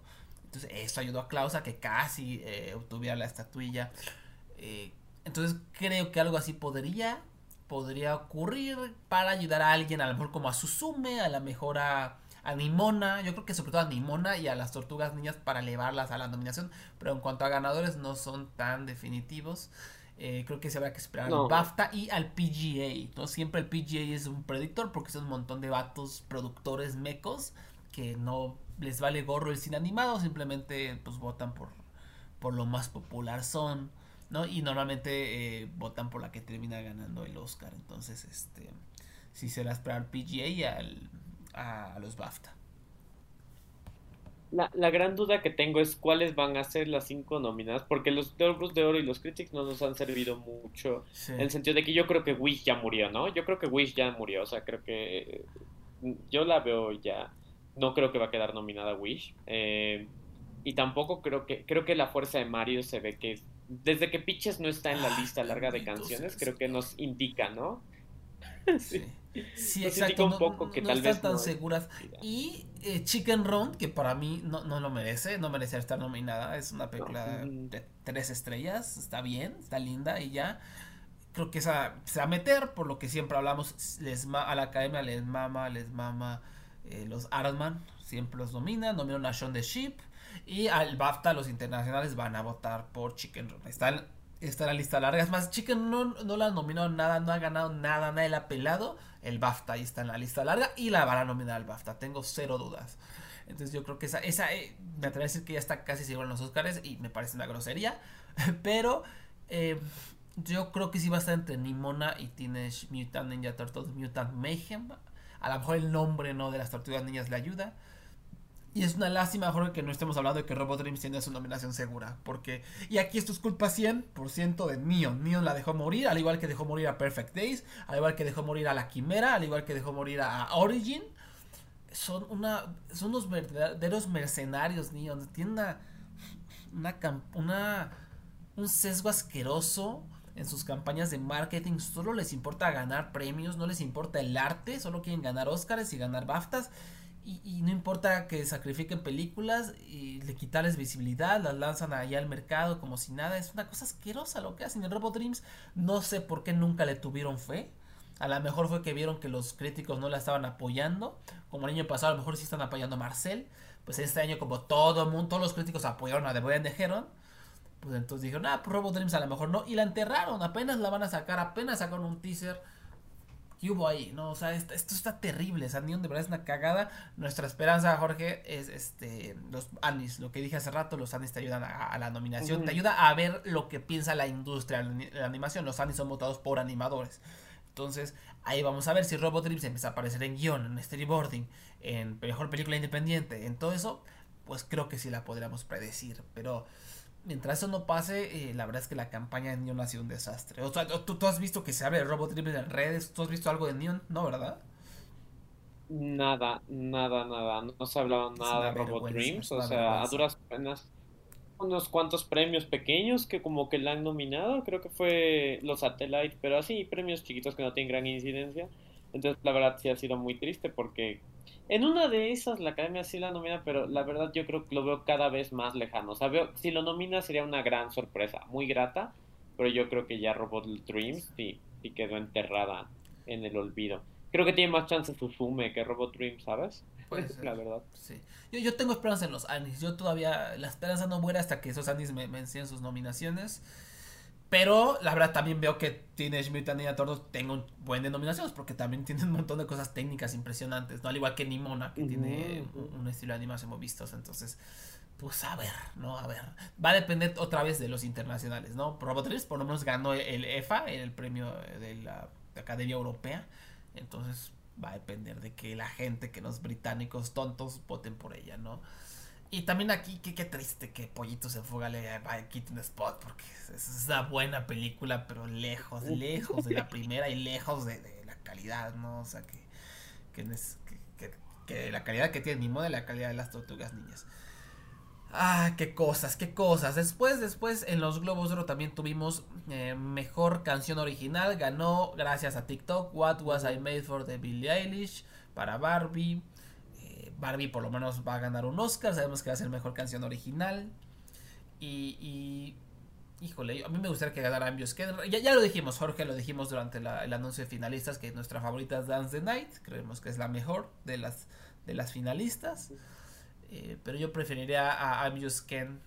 Entonces eso ayudó a Klaus a que casi eh, obtuviera la estatuilla. Eh, entonces creo que algo así podría, podría ocurrir para ayudar a alguien, a lo mejor como a Susume, a la mejor a a Nimona, yo creo que sobre todo a Nimona y a las tortugas niñas para elevarlas a la nominación, pero en cuanto a ganadores no son tan definitivos. Eh, creo que se habrá que esperar al BAFTA y al PGA. ¿no? Siempre el PGA es un predictor porque son un montón de vatos productores mecos que no les vale gorro el cine animado, simplemente pues votan por, por lo más popular son, ¿no? Y normalmente eh, votan por la que termina ganando el Oscar. Entonces, este, si será esperar al PGA y al a, los BAFTA. La, la, gran duda que tengo es cuáles van a ser las cinco nominadas, porque los Globos de Oro y los Critics no nos han servido mucho, en el sentido de que yo creo que Wish ya murió, ¿no? Yo creo que Wish ya murió, o sea, creo que yo la veo ya, no creo que va a quedar nominada Wish, eh, y tampoco creo que, creo que la fuerza de Mario se ve que, desde que Pitches no está en la lista larga de canciones, creo que nos indica, ¿no? sí. Sí, exacto. Un poco que tal están vez tan seguras. Y eh, Chicken Run, que para mí no, no lo merece, no merece estar nominada. Es una película de tres estrellas. Está bien, está linda y ya. Creo que esa se va a meter, por lo que siempre hablamos. Les a la academia les mama, les mama eh, los Artman. Siempre los domina. Nominan a Sean the Sheep. Y al BAFTA, los internacionales van a votar por Chicken Run. Están está la lista larga. Es más, Chicken no, no la ha nominado nada, no ha ganado nada, nadie la ha pelado. El BAFTA ahí está en la lista larga y la van a nominar al BAFTA, tengo cero dudas. Entonces yo creo que esa, esa eh, me atrevo a decir que ya está casi seguro en los Oscars y me parece una grosería. Pero eh, yo creo que sí va a estar entre Nimona y Teenage Mutant Ninja Turtles Mutant Mayhem. A lo mejor el nombre no de las tortugas niñas le ayuda. Y es una lástima, Jorge, que no estemos hablando de que Robot Dreams tiene su nominación segura. Porque. Y aquí esto es culpa 100% de Neon. Neon la dejó morir, al igual que dejó morir a Perfect Days, al igual que dejó morir a La Quimera, al igual que dejó morir a Origin. Son una. Son unos verdaderos mercenarios, Neon. Tienen una. Una. una un sesgo asqueroso en sus campañas de marketing. Solo les importa ganar premios, no les importa el arte, solo quieren ganar Oscars y ganar BAFTAs. Y, no importa que sacrifiquen películas y le quitarles visibilidad, las lanzan allá al mercado como si nada. Es una cosa asquerosa lo que hacen. En Robot Dreams no sé por qué nunca le tuvieron fe. A lo mejor fue que vieron que los críticos no la estaban apoyando. Como el año pasado, a lo mejor sí están apoyando a Marcel. Pues este año, como todo el mundo, todos los críticos apoyaron a The Boy and the. Pues entonces dijeron, ah, pues Robot Dreams a lo mejor no. Y la enterraron. Apenas la van a sacar. Apenas sacaron un teaser ¿Qué hubo ahí? No, o sea, esto, está terrible. Sandion de verdad es una cagada. Nuestra esperanza, Jorge, es este los Anis. Lo que dije hace rato, los Anis te ayudan a, la nominación. Te ayuda a ver lo que piensa la industria de la animación. Los Anis son votados por animadores. Entonces, ahí vamos a ver si Robot Dreams empieza a aparecer en guion, en storyboarding, en mejor película independiente, en todo eso. Pues creo que sí la podríamos predecir. Pero mientras eso no pase, eh, la verdad es que la campaña de Neon ha sido un desastre. O sea, ¿tú, tú has visto que se abre el Robot Dreams en redes, ¿tú has visto algo de Neon? No, ¿verdad? Nada, nada, nada. No se ha hablado nada de Robot Dreams. O sea, a duras penas unos cuantos premios pequeños que como que la han nominado. Creo que fue los Satellite, pero así premios chiquitos que no tienen gran incidencia. Entonces, la verdad sí ha sido muy triste porque en una de esas la academia sí la nomina, pero la verdad yo creo que lo veo cada vez más lejano. O sea, veo, si lo nomina sería una gran sorpresa, muy grata, pero yo creo que ya Robot Dreams sí, sí quedó enterrada en el olvido. Creo que tiene más chance Suzume que Robot Dreams, ¿sabes? Pues la verdad. Sí. Yo, yo tengo esperanza en los Anis. Yo todavía, la esperanza no muere hasta que esos Anis me, me enseñen sus nominaciones. Pero la verdad también veo que Teenage Mutant Ninja Turtles tenga un buen denominaciones porque también tiene un montón de cosas técnicas impresionantes, ¿no? Al igual que Nimona, que tiene un, estilo de animación muy vistos. Entonces, pues a ver, ¿no? A ver. Va a depender otra vez de los internacionales, ¿no? Robotrips por lo menos ganó el EFA, el premio de la Academia Europea. Entonces va a depender de que la gente, que los británicos tontos voten por ella, ¿no? Y también aquí, qué, qué triste que Pollito se Fuga le quite un spot, porque es, una buena película, pero lejos, lejos de la primera y lejos de, la calidad, ¿no? O sea, que, que, que, que, la calidad que tiene ni modo de la calidad de las tortugas niñas. Ah, qué cosas, qué cosas. Después, después en los Globos de Oro también tuvimos eh, mejor canción original. Ganó gracias a TikTok What Was I Made For de Billie Eilish para Barbie. Barbie por lo menos va a ganar un Oscar. Sabemos que va a ser mejor canción original. Y, y híjole, a mí me gustaría que ganara Ambios. Ya, ya lo dijimos, Jorge, lo dijimos durante el anuncio de finalistas, que nuestra favorita es Dance the Night. Creemos que es la mejor de las, de las finalistas. Eh, pero yo preferiría a I'm Just Ken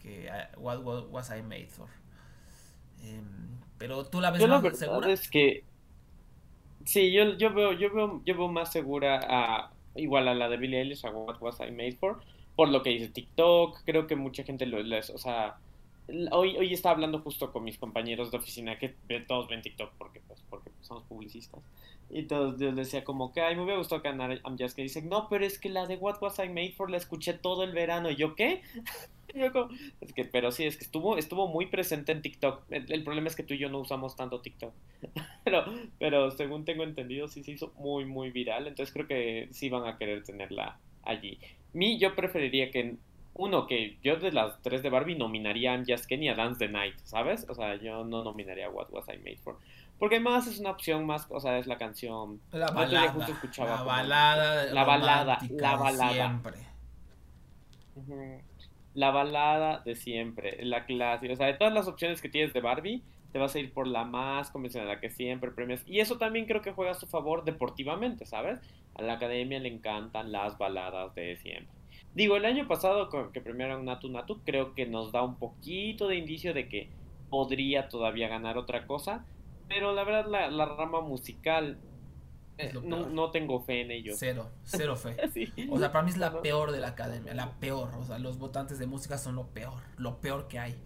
que a What, Was I Made For. Em, pero tú la ves más segura. es que sí, yo, yo veo, yo veo, yo veo más segura a igual a la de Billie Eilish, a What Was I Made For, por lo que dice TikTok. Creo que mucha gente lo, les, o sea, hoy, hoy estaba hablando justo con mis compañeros de oficina que todos ven TikTok porque, pues, porque somos publicistas. Y todos yo decía como que, ay, me hubiera gustado ganar I'm Just que dicen, no, pero es que la de What Was I Made For la escuché todo el verano. ¿Y yo qué? yo como, es que, pero sí, es que estuvo, estuvo muy presente en TikTok. El, problema es que tú y yo no usamos tanto TikTok. pero, pero según tengo entendido, sí se hizo muy, muy viral. Entonces creo que sí van a querer tenerla allí. Mi, yo preferiría que uno, que yo de las tres de Barbie nominaría a Just Kenny a Dance the Night, ¿sabes? O sea, yo no nominaría a What Was I Made For. Porque más es una opción más, o sea, es la canción. La balada. la balada. La balada. La balada. Siempre. La balada de siempre. La clásica. O sea, de todas las opciones que tienes de Barbie, te vas a ir por la más convencional, la que siempre premias. Y eso también creo que juega a su favor deportivamente, ¿sabes? A la academia le encantan las baladas de siempre. Digo, el año pasado que premiaron Natu Natu, creo que nos da un poquito de indicio de que podría todavía ganar otra cosa. Pero la verdad, la, rama musical, eh, no, tengo fe en ellos. Cero, cero fe. O sea, para mí es la peor de la academia, la peor. O sea, los votantes de música son lo peor, lo peor que hay.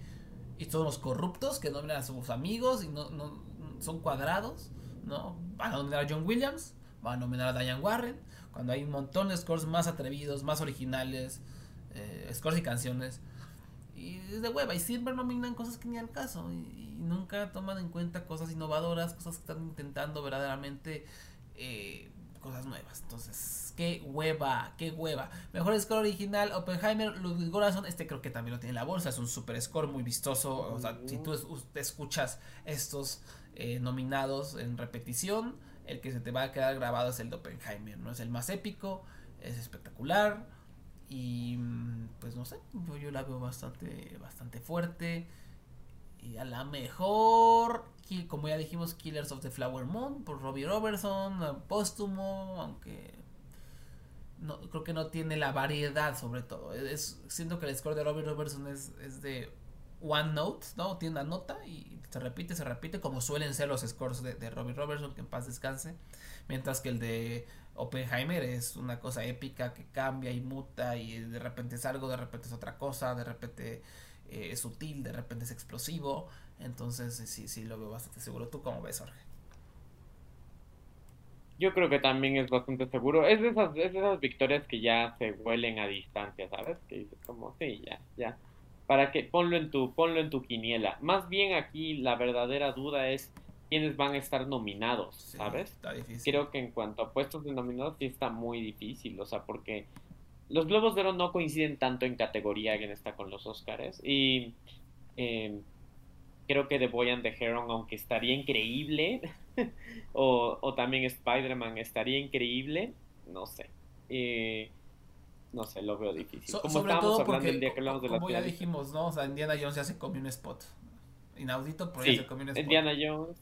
Y son los corruptos que nominan a sus amigos y no, no son cuadrados, ¿no? Van a nominar a John Williams, van a nominar a Diane Warren, cuando hay un montón de scores más atrevidos, más originales, eh, scores y canciones. Y es de hueva, y siempre nominan cosas que ni al caso. Y, nunca toman en cuenta cosas innovadoras, cosas que están intentando verdaderamente eh, cosas nuevas. Entonces, qué hueva, qué hueva. Mejor score original, Oppenheimer, Ludwig Goranson, este creo que también lo tiene en la bolsa, es un super score muy vistoso. O sea, si tú escuchas estos eh, nominados en repetición, el que se te va a quedar grabado es el de Oppenheimer, ¿no? Es el más épico, es espectacular y pues no sé, yo, la veo bastante, bastante fuerte. Y a la mejor, como ya dijimos, Killers of the Flower Moon por Robbie Robertson, póstumo, aunque no, creo que no tiene la variedad sobre todo. Es, siento que el score de Robbie Robertson es, es de one note, ¿no? Tiene una nota y se repite, se repite, como suelen ser los scores de, de Robbie Robertson, que en paz descanse. Mientras que el de Oppenheimer es una cosa épica que cambia y muta y de repente es algo, de repente es otra cosa, de repente eh, es sutil, de repente es explosivo. Entonces sí, sí lo veo bastante seguro. ¿Tú cómo ves, Jorge? Yo creo que también es bastante seguro. Es de esas, es de esas victorias que ya se huelen a distancia, ¿sabes? Que dices como, sí, ya, ya para que ponlo en tu ponlo en tu quiniela. Más bien aquí la verdadera duda es quiénes van a estar nominados, ¿sabes? Está difícil. Creo que en cuanto a puestos de nominados sí está muy difícil, o sea, porque los Globos de Oro no coinciden tanto en categoría quien está con los Oscars y em, creo que The Boy and the Heron, aunque estaría increíble, o, o, también Spider-Man estaría increíble, no sé. Eh, no sé, lo veo difícil. como sobre todo porque, el día que hablamos de como ya dijimos, ¿no? O sea, Indiana Jones ya se comió un spot. Inaudito, pero ya se comió un spot. Indiana Jones.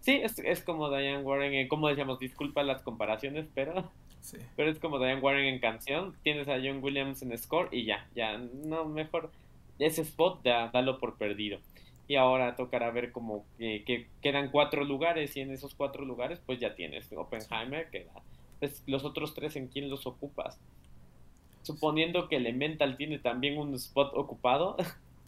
Sí, es, es como Diane Warren, en, como decíamos, disculpa las comparaciones, pero... Sí. Pero es como Diane Warren en canción, tienes a John Williams en score y ya, ya, no, mejor ese spot ya, dalo por perdido. Y ahora tocará ver como que, quedan cuatro lugares y en esos cuatro lugares pues ya tienes Oppenheimer, que pues, los otros tres en quién los ocupas. Suponiendo que Elemental tiene también un spot ocupado,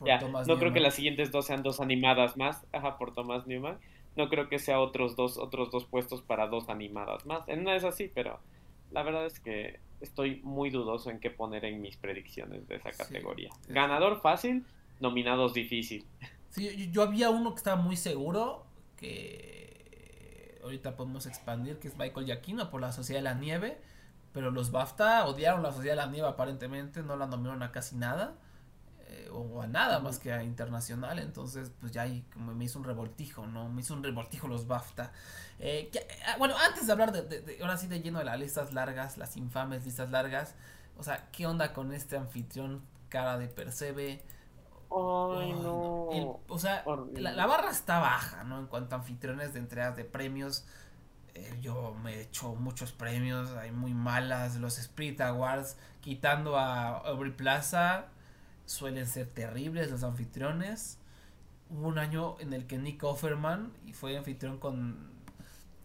ya, no creo que las siguientes dos sean dos animadas más, ajá, por Thomas Newman. No creo que sea otros dos, otros dos puestos para dos animadas más. En una es así, pero la verdad es que estoy muy dudoso en qué poner en mis predicciones de esa categoría. Ganador fácil, nominados difícil. Sí, yo había uno que estaba muy seguro que ahorita podemos expandir, que es Michael Giacchino por la Sociedad de la Nieve, Pero los BAFTA odiaron la Sociedad de la Nieve aparentemente, no la nominaron a casi nada. Eh, o a nada más que a internacional. Entonces, pues ya ahí como me hizo un revoltijo, ¿no? Me hizo un revoltijo los BAFTA. Eh, que- ah, bueno, antes de hablar de, de- de- ahora sí de lleno de las listas largas, las infames listas largas. O sea, ¿qué onda con este anfitrión cara de Percebe? Ay, no. El- o sea, la barra está baja, ¿no? En cuanto a anfitriones de entregas de premios. Eh, yo me he hecho muchos premios, hay muy malas. Los Spirit Awards, quitando a Aubrey Plaza, suelen ser terribles los anfitriones. Hubo un año en el que Nick Offerman y fue anfitrión con,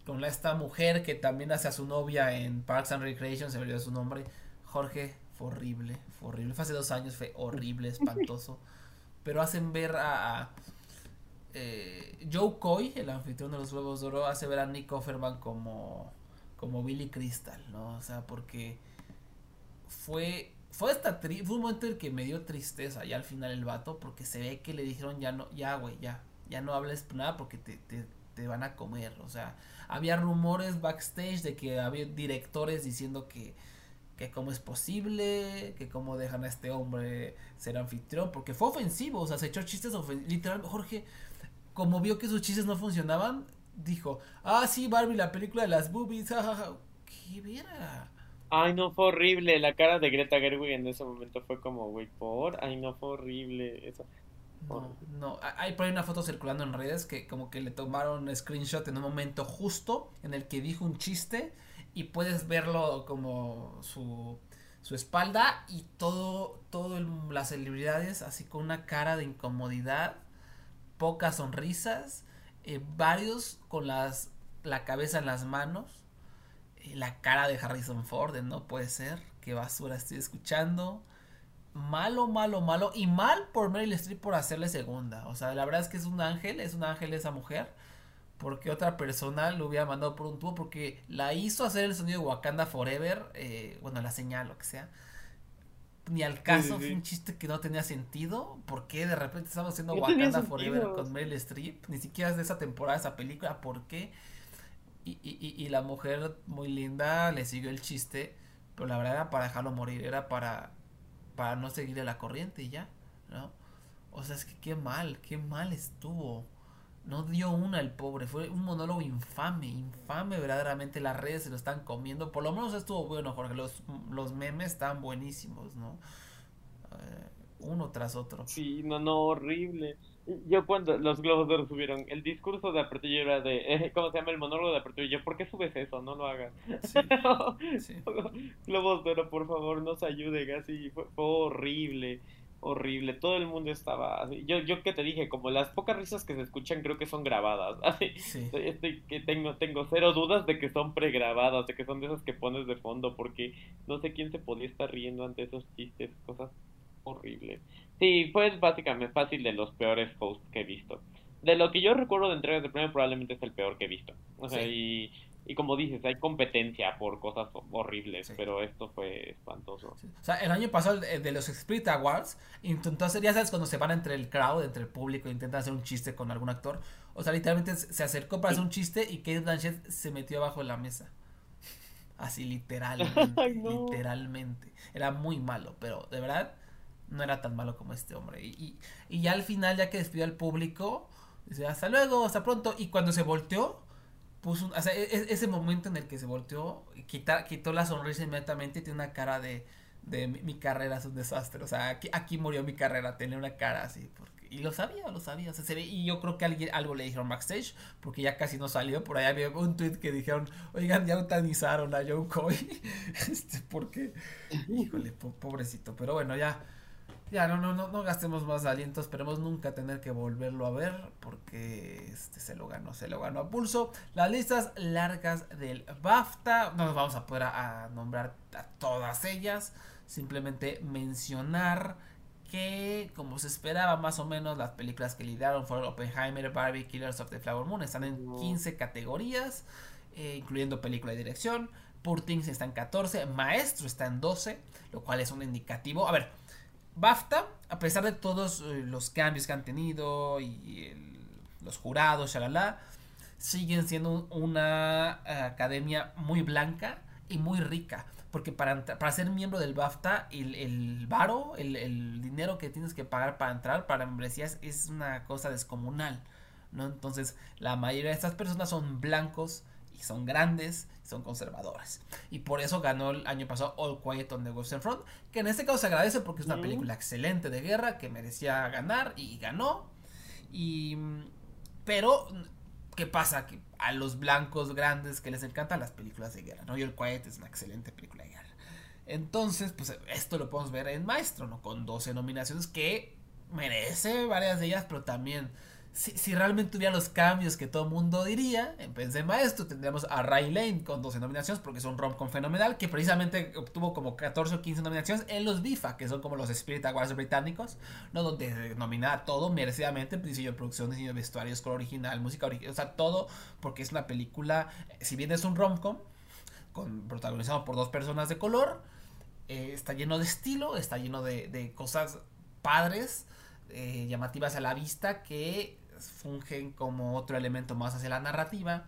con esta mujer que también hace a su novia en Parks and Recreation, se me olvidó su nombre. Jorge, fue horrible, fue horrible. Fue hace dos años, fue horrible, espantoso. Pero hacen ver a, a, eh, Joe Coy, el anfitrión de los Globos de Oro, hace ver a Nick Offerman como, como Billy Crystal, ¿no? O sea, porque fue fue hasta tri- fue un momento en el que me dio tristeza ya al final el vato porque se ve que le dijeron ya no ya güey ya ya no hables nada porque te, te, te van a comer o sea había rumores backstage de que había directores diciendo que que cómo es posible que cómo dejan a este hombre ser anfitrión porque fue ofensivo o sea se echó chistes ofensivos literal Jorge como vio que sus chistes no funcionaban dijo ah sí Barbie la película de las boobies jajaja qué verga Ay, no, fue horrible. La cara de Greta Gerwig en ese momento fue como, güey, por. Ay, no, fue horrible. Eso. No, no, ha- hay por ahí una foto circulando en redes que como que le tomaron screenshot en un momento justo en el que dijo un chiste y puedes verlo como su, su espalda y todo, todo el- las celebridades así con una cara de incomodidad, pocas sonrisas, eh, varios con las, la cabeza en las manos, la cara de Harrison Ford, de no puede ser, qué basura estoy escuchando malo, malo, malo. Y mal por Meryl Streep por hacerle segunda. O sea, la verdad es que es un ángel, es un ángel esa mujer. Porque otra persona lo hubiera mandado por un tubo. Porque la hizo hacer el sonido de Wakanda Forever. eh, bueno, la señal, lo que sea. Ni al caso, sí, sí. fue un chiste que no tenía sentido. ¿Por qué de repente estamos haciendo No Wakanda Forever con Meryl Streep? Ni siquiera es de esa temporada, esa película. ¿Por qué? Y, y, y- la mujer muy linda le siguió el chiste. Pero la verdad era para dejarlo morir. Era para para no seguirle la corriente y ya, ¿no? O sea, es que qué mal, qué mal estuvo. No dio una el pobre, fue un monólogo infame, infame verdaderamente, las redes se lo están comiendo. Por lo menos estuvo bueno, Jorge, los, los memes están buenísimos, ¿no? Eh, uno tras otro. Sí, no, no, horrible. Yo cuando los Globos de Oro subieron el discurso de apertura era de, eh, ¿cómo se llama? El monólogo de apertura. Y yo, ¿por qué subes eso? No lo hagas. Sí, sí. Globos de Oro, por favor, nos ayuden. Así fue, fue horrible, horrible. Todo el mundo estaba así. Yo, yo que te dije, como las pocas risas que se escuchan creo que son grabadas. Así, Sí. Estoy- estoy- que tengo, tengo cero dudas de que son pregrabadas, de que son de esas que pones de fondo, porque no sé quién se podía estar riendo ante esos chistes, cosas horribles. Sí, fue básicamente fácil de los peores hosts que he visto. De lo que yo recuerdo de entregas de premio, probablemente es el peor que he visto. O sea, Sí. y, y como dices, hay competencia por cosas horribles, Sí. pero esto fue espantoso. O sea, el año pasado el de los Spirit Awards intentó hacer, ya sabes, cuando se van entre el crowd, entre el público, intentan hacer un chiste con algún actor. O sea, literalmente se se acercó para hacer un chiste y Kate Blanchett se metió abajo de la mesa. Así, literalmente. Ay, no. Literalmente. Era muy malo, pero de verdad no era tan malo como este hombre. Y, y, y ya al final, ya que despidió al público, dice hasta luego, hasta pronto. Y cuando se volteó, puso un- e- e- ese momento en el que se volteó, quitó la sonrisa inmediatamente y tiene una cara de, de mi, carrera es un desastre. O sea, aquí, aquí murió mi carrera, tenía una cara así. Y lo sabía, lo sabía. O sea, se ve, y yo creo que alguien, algo le dijeron backstage, porque ya casi no salió. Por ahí había un tweet que dijeron, oigan, ya eutanizaron a Joe Coy. este, porque, híjole, po- pobrecito. Pero bueno, ya. Ya, no, no, no, no gastemos más aliento. Esperemos nunca tener que volverlo a ver. Porque este se lo ganó, se lo ganó a pulso. Las listas largas del BAFTA. No nos vamos a poder a, a nombrar a todas ellas. Simplemente mencionar que, como se esperaba más o menos, las películas que lideraron fueron Oppenheimer, Barbie, Killers of the Flower Moon. Están en 15 categorías, eh, incluyendo película y dirección. Poor Things está en 14. Maestro está en 12, lo cual es un indicativo. A ver, BAFTA, a pesar de todos eh, los cambios que han tenido y los jurados, shalala, siguen siendo un- una eh, academia muy blanca y muy rica. Porque para, para ser miembro del BAFTA, el, el varo, el, el, dinero que tienes que pagar para entrar para membresías es una cosa descomunal. ¿no? Entonces, la mayoría de estas personas son blancos y son grandes y son conservadores. Y por eso ganó el año pasado All Quiet on the Western Front, que en este caso se agradece porque es una película excelente de guerra que merecía ganar y ganó. Y pero ¿qué pasa? Que a los blancos grandes que les encantan las películas de guerra, ¿no? Y All Quiet es una excelente película de guerra. Entonces, pues esto lo podemos ver en Maestro, ¿no? Con 12 nominaciones que merece varias de ellas, pero también si, realmente hubiera los cambios que todo mundo diría, en vez de maestro tendríamos a Ray Lane con 12 nominaciones porque es un rom-com fenomenal que precisamente obtuvo como 14 o 15 nominaciones en los BIFA, que son como los Spirit Awards británicos, ¿no? donde nomina todo merecidamente, diseño de producción, diseño de vestuario, score original, música original, o sea, todo porque es una película, si bien es un rom-com, protagonizado por dos personas de color, eh, está lleno de estilo, está lleno de, de cosas padres, eh, llamativas a la vista que fungen como otro elemento más hacia la narrativa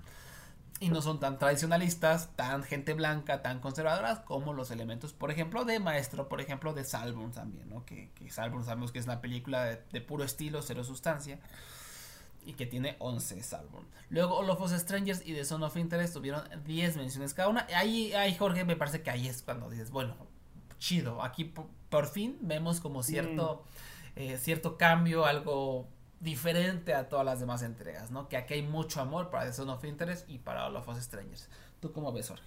y no son tan tradicionalistas, tan gente blanca, tan conservadoras como los elementos, por ejemplo, de Maestro, por ejemplo, de Salburn también, ¿no? Que, que Salburn sabemos que es una película de, puro estilo, cero sustancia, y que tiene 11 Salburn. Luego All of Us Strangers y The Son of Interest tuvieron 10 menciones cada una. Ahí, ahí, Jorge, me parece que ahí es cuando dices, bueno, chido, aquí por, fin vemos como cierto, mm. eh, cierto cambio, algo diferente a todas las demás entregas, ¿no? Que aquí hay mucho amor para The Son of Interest y para All of Strangers. ¿Tú cómo ves, Jorge?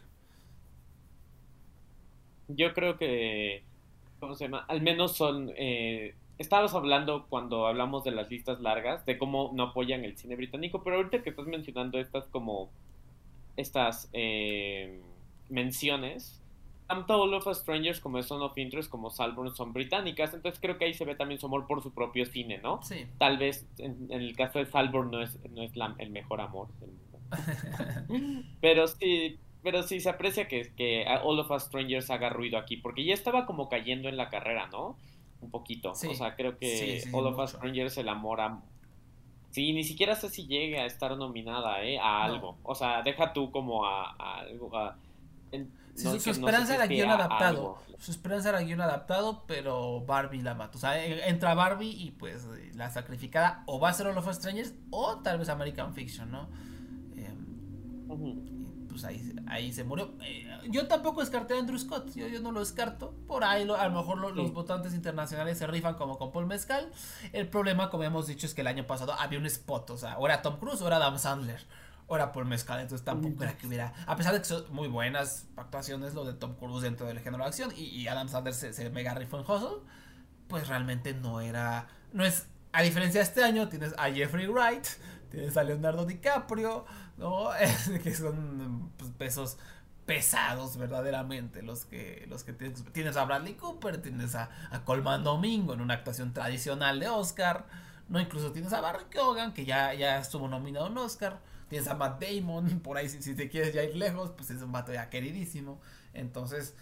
Yo creo que, ¿cómo se llama? Al menos son, eh, estábamos hablando cuando hablamos de las listas largas, de cómo no apoyan el cine británico, pero ahorita que estás mencionando estas como, estas eh, menciones, tanto All of Us Strangers como Son of Interest como Salborn son británicas, entonces creo que ahí se ve también su amor por su propio cine, ¿no? Sí. Tal vez en, el caso de Salborn no es, no es el mejor amor pero sí, pero sí se aprecia que, que All of Us Strangers haga ruido aquí, porque ya estaba como cayendo en la carrera, ¿no? Un poquito. O sea, creo que All of Us Strangers el amor a... Sí, ni siquiera sé si llegue a estar nominada, ¿eh? A algo. O sea, deja tú como a, algo... A, su, esperanza era guion adaptado. Su esperanza era guion adaptado, pero Barbie la mató. O sea, entra Barbie y pues la sacrificada o va a ser All of Strangers o tal vez American Fiction, ¿no? Em, pues ahí, ahí se murió. Eh, yo tampoco descarté a Andrew Scott, yo, yo no lo descarto. Por ahí a lo mejor los votantes internacionales se rifan como con Paul Mezcal. El problema, como hemos dicho, es que el año pasado había un spot, o sea, o era Tom Cruise o era Adam Sandler ahora por mezcal, entonces tampoco era que hubiera, a pesar de que son muy buenas actuaciones lo de Tom Cruise dentro del género de acción y, Adam Sandler se, mega rifó en Hustle, pues realmente no era, no es, a diferencia de este año tienes a Jeffrey Wright, tienes a Leonardo DiCaprio, ¿no? que son pues, pesos pesados verdaderamente los que los que tienes, tienes a Bradley Cooper, tienes a, a Colman Domingo en una actuación tradicional de Oscar, no incluso tienes a Barry Kogan que ya, ya estuvo nominado en Oscar Tienes a Matt Damon, por ahí si, te quieres ya ir lejos, pues es un vato ya queridísimo. Entonces,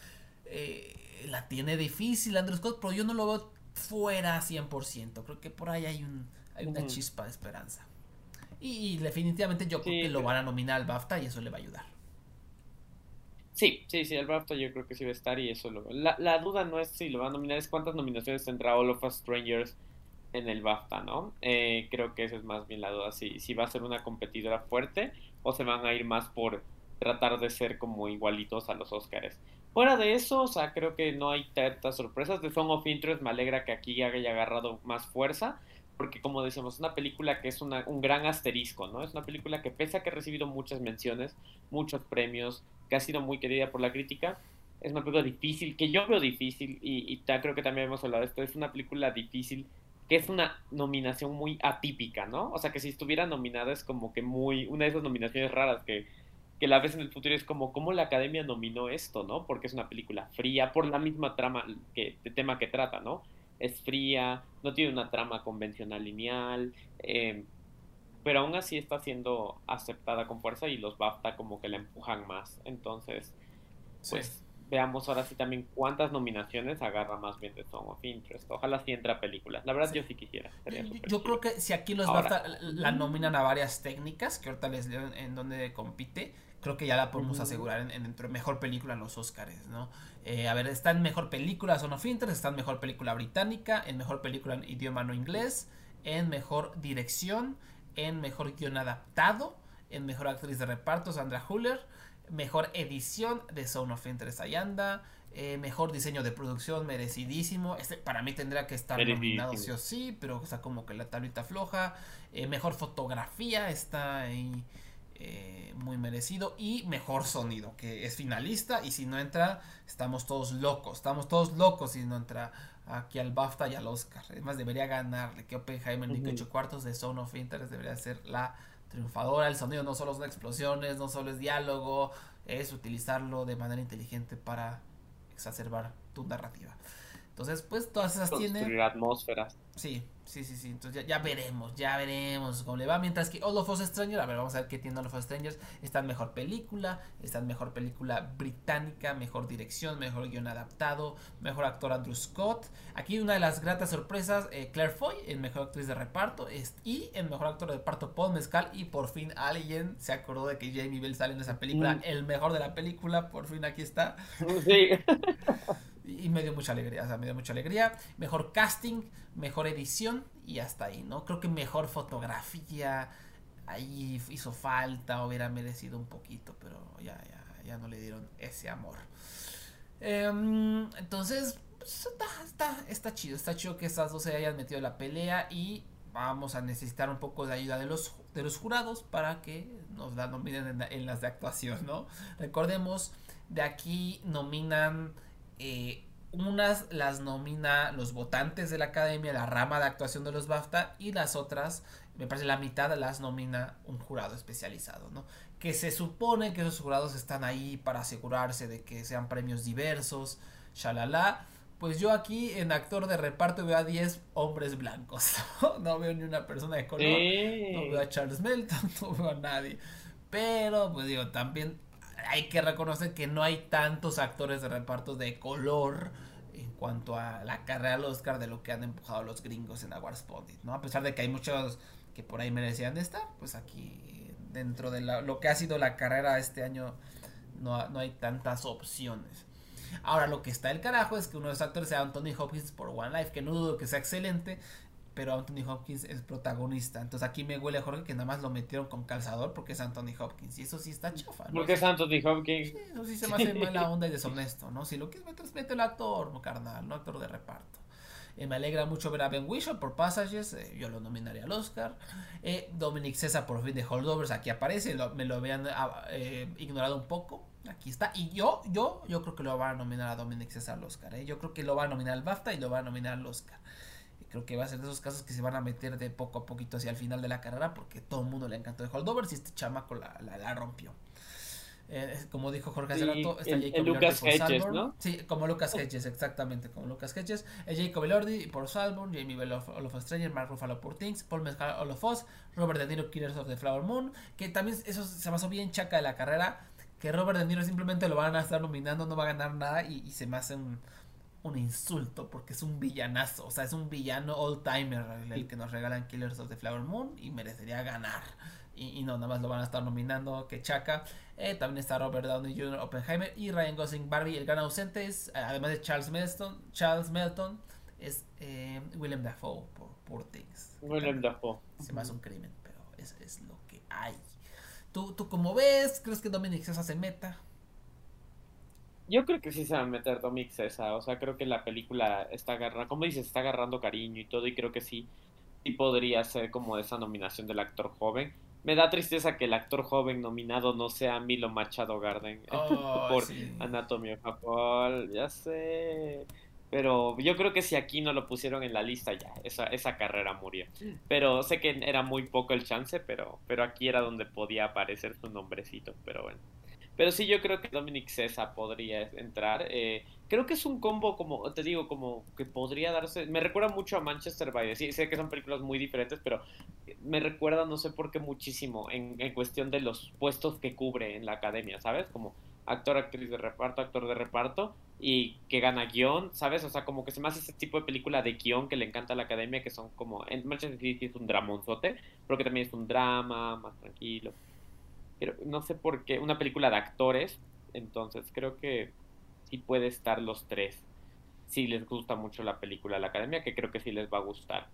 eh, la tiene difícil Andrew Scott, pero yo no lo veo fuera 100%. Creo que por ahí hay, un, hay una chispa de esperanza. Y, definitivamente yo creo que lo van a nominar al BAFTA y eso le va a ayudar. Sí, sí, sí, el BAFTA yo creo que sí va a estar y eso lo... La, la duda no es si lo van a nominar, es cuántas nominaciones tendrá All of Us Strangers en el BAFTA, ¿no? Eh, creo que esa es más bien la duda, si, va a ser una competidora fuerte o se van a ir más por tratar de ser como igualitos a los Oscars. Fuera de eso, o sea, creo que no hay tantas sorpresas. De Song of Interest me alegra que aquí haya agarrado más fuerza, porque como decíamos, es una película que es una, un gran asterisco, ¿no? Es una película que pese a que ha recibido muchas menciones, muchos premios, que ha sido muy querida por la crítica, es una película difícil, que yo veo difícil, y, y creo que también hemos hablado de esto, es una película difícil que es una nominación muy atípica, ¿no? O sea, que si estuviera nominada es como que muy, una de esas nominaciones raras que, que la vez en el futuro es como, ¿cómo la academia nominó esto, no? Porque es una película fría, por la misma trama, que, de tema que trata, ¿no? Es fría, no tiene una trama convencional lineal, eh, pero aún así está siendo aceptada con fuerza y los BAFTA como que la empujan más. Entonces, pues veamos ahora sí también cuántas nominaciones agarra más bien de Song of Interest. Ojalá sí entra a películas. La verdad, yo sí quisiera. Yo, yo creo que si aquí los BAFTA la nominan a varias técnicas, que ahorita les leo en donde compite, creo que ya la podemos asegurar en, en, mejor película en los Oscars, ¿no? Eh, a ver, está en mejor película Son of Interest, está en mejor película británica, en mejor película en idioma no inglés, en mejor dirección, en mejor guion adaptado, en mejor actriz de reparto Sandra Huller, mejor edición de Son of Interest Ayanda, eh, mejor diseño de producción merecidísimo. Este para mí tendría que estar nominado sí o sí, pero está como que la tablita floja. Eh, mejor fotografía está ahí. Eh, muy merecido y mejor sonido que es finalista y si no entra estamos todos locos estamos todos locos si no entra aquí al BAFTA y al Oscar además debería ganarle que Oppenheimer ni que 8 cuartos de Zone of Interest debería ser la triunfadora el sonido no solo son explosiones no solo es diálogo es utilizarlo de manera inteligente para exacerbar tu narrativa entonces pues todas esas tienen atmósferas sí Sí, sí, sí. Entonces ya, veremos, ya veremos cómo le va. Mientras que All of Us Strangers, a ver, vamos a ver qué tiene All of Us Strangers. Está en mejor película, está en mejor película británica, mejor dirección, mejor guion adaptado, mejor actor Andrew Scott. Aquí una de las gratas sorpresas, eh, Claire Foy, en mejor actriz de reparto. y en mejor actor de reparto, Paul Mescal. Y por fin alguien se acordó de que Jamie Bell sale en esa película. Mm. El mejor de la película, por fin aquí está. Sí. y me dio mucha alegría, o sea, me dio mucha alegría. Mejor casting, mejor edición y hasta ahí, ¿no? Creo que mejor fotografía, ahí hizo falta, hubiera merecido un poquito, pero ya, ya, ya no le dieron ese amor. Em, entonces, pues, está, está, está chido, está chido que estas dos se hayan metido en la pelea y vamos a necesitar un poco de ayuda de los, de los jurados para que nos la nominen en, en las de actuación, ¿no? Recordemos, de aquí nominan eh, unas las nomina los votantes de la academia, la rama de actuación de los BAFTA, y las otras, me parece la mitad las nomina un jurado especializado, ¿no? Que se supone que esos jurados están ahí para asegurarse de que sean premios diversos, shalala. Pues yo aquí en actor de reparto veo a 10 hombres blancos. No, veo ni una persona de color. No veo a Charles Melton, no veo a nadie. Pero, pues digo, también hay que reconocer que no hay tantos actores de reparto de color en cuanto a la carrera al Oscar de lo que han empujado los gringos en Awards Pundit, ¿no? A pesar de que hay muchos que por ahí merecían estar, pues aquí dentro de lo que ha sido la carrera este año no, no hay tantas opciones. Ahora lo que está el carajo es que uno de los actores sea Anthony Hopkins por One Life, que no dudo que sea excelente, pero Anthony Hopkins es protagonista. Entonces aquí me huele a Jorge que nada más lo metieron con calzador porque es Anthony Hopkins. Y eso sí está chafa. ¿no? Porque es Anthony Hopkins. Sí, eso sí se me hace mala onda y deshonesto, ¿no? Si lo quieres meter, mete el actor, no carnal, no actor de reparto. Eh, me alegra mucho ver a Ben Whishaw por Passages, eh, yo lo nominaría al Oscar. Eh, Dominic César por fin de Holdovers, aquí aparece, me lo habían ah, ignorado un poco. Aquí está. Y yo, yo, yo creo que lo van a nominar a Dominic César al Oscar. Yo creo que lo va a nominar al BAFTA y lo va a nominar al Oscar creo que va a ser de esos casos que se van a meter de poco a poquito hacia el final de la carrera porque todo el mundo le encantó de Holdovers y este chamaco la, la, rompió. Eh, como dijo Jorge hace rato, está Jacob Lucas Hedges, ¿no? Sí, como Lucas Hedges, exactamente, como Lucas Hedges. Es Jacob Elordi por Salmon, Jamie Bell of, of Stranger, Mark Ruffalo por Things, Paul Mescal All of Us, Robert De Niro Killers of the Flower Moon, que también eso se pasó bien chaca de la carrera, que Robert De Niro simplemente lo van a estar nominando, no va a ganar nada y, y se me hace un un insulto porque es un villanazo, o sea, es un villano old timer el que nos regalan Killers of the Flower Moon y merecería ganar. Y, no, nada más lo van a estar nominando que Chaka. Eh, también está Robert Downey Jr. Oppenheimer y Ryan Gosling Barbie. El gran ausente es, eh, además de Charles Melton, Charles Melton es eh, William Dafoe por Poor Things. William Dafoe. Se me hace un crimen, pero es, es lo que hay. ¿Tú, ¿Tú cómo ves? ¿Crees que Dominic Sosa se meta? Yo creo que sí se va a meter Dominic esa, o sea, creo que la película está agarrando, como dices, está agarrando cariño y todo, y creo que sí, sí podría ser como esa nominación del actor joven. Me da tristeza que el actor joven nominado no sea Milo Machado Garden oh, por Anatomía of ya sé. Pero yo creo que si aquí no lo pusieron en la lista ya, esa, esa carrera murió. Pero sé que era muy poco el chance, pero, pero aquí era donde podía aparecer su nombrecito, pero bueno. Pero sí, yo creo que Dominic César podría entrar. Eh, creo que es un combo, como te digo, como que podría darse. Me recuerda mucho a Manchester by the Sea. Sé que son películas muy diferentes, pero me recuerda, no sé por qué, muchísimo en, en cuestión de los puestos que cubre en la academia, ¿sabes? Como actor, actriz de reparto, actor de reparto, y que gana guion, ¿sabes? O sea, como que se me hace ese tipo de película de guion que le encanta a la academia, que son como, en Manchester City es un dramonzote, pero que también es un drama, más tranquilo. Pero no sé por qué, una película de actores, entonces creo que sí puede estar los tres. Si les gusta mucho la película la academia, que creo que sí les va a gustar.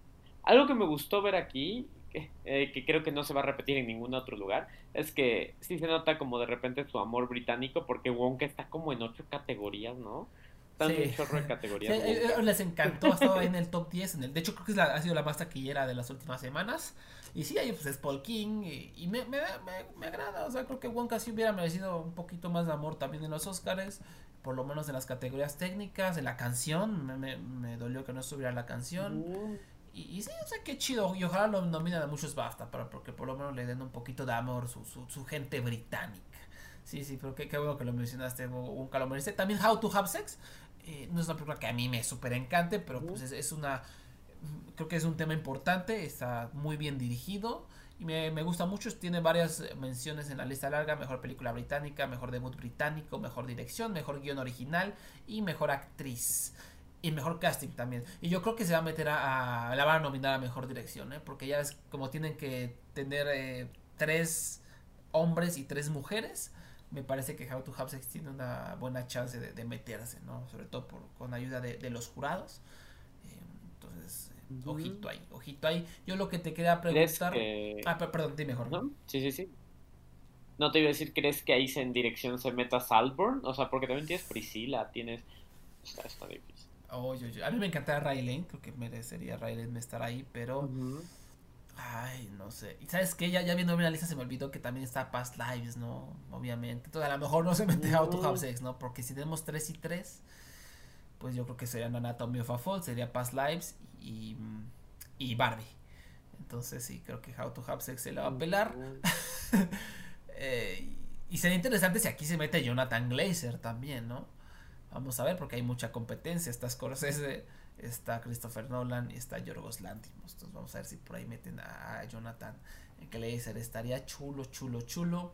Algo que me gustó ver aquí, que, eh, que, creo que no se va a repetir en ningún otro lugar, es que sí se nota como de repente su amor británico, porque Wonka está como en ocho categorías, ¿no? Están Sí. chorro de categorías. Sí, eh, eh, les encantó, ha estado en el top 10. En el, de hecho, creo que es la- ha sido la más taquillera de las últimas semanas. Y sí, ahí pues es Paul King. Y, y me, me, me- me agrada. O sea, creo que Wonka sí hubiera merecido un poquito más de amor también en los Oscars. Por lo menos en las categorías técnicas, en la canción. Me, me- me dolió que no estuviera la canción. Mm. Y, y sí, o sea, qué chido. Y ojalá lo nominen a muchos BAFTA, para, porque por lo menos le den un poquito de amor su, su, su gente británica. Sí, sí, pero qué, qué bueno que lo mencionaste, un lo merece. También How to Have Sex. eh, no es una película que a mí me súper encante, pero pues es, es una... Creo que es un tema importante, está muy bien dirigido. Y me, me gusta mucho, tiene varias menciones en la lista larga, mejor película británica, mejor debut británico, mejor dirección, mejor guion original y mejor actriz. Y mejor casting también. Y yo creo que se va a meter a. a- la van a nominar a mejor dirección, ¿eh? Porque ya es como tienen que tener eh, tres hombres y tres mujeres. Me parece que How to Have Sex tiene una buena chance de, de meterse, ¿no? Sobre todo por, con ayuda de, de los jurados. Ojito ahí, ojito ahí. Yo lo que te quería ¿Crees preguntar. que... Ah, per- perdón, dime mejor. ¿No? Sí, sí, sí. No te iba a decir, ¿crees que ahí en dirección se meta Salborn? O sea, porque también tienes Priscila, tienes... Está, está difícil. Oye, oye, A mí me encantaría Ray Lane, creo que merecería Ray Lane estar ahí, pero. Ay, no sé. Y sabes que ya, ya viendo la lista se me olvidó que también está Past Lives, ¿no? Obviamente. Entonces a lo mejor no se mete How to Have Sex, ¿no? Porque si tenemos 3 y 3, pues yo creo que serían Anatomy of a Fall, sería Past Lives y, y Barbie. Entonces sí, creo que How to Have Sex se le va a pelar. Eh, y sería interesante si aquí se mete Jonathan Glazer también, ¿no? Vamos a ver, porque hay mucha competencia. Está Scorsese, está Christopher Nolan y está Yorgos Lanthimos. Entonces vamos a ver si por ahí meten a Jonathan Glazer. Estaría chulo, chulo, chulo.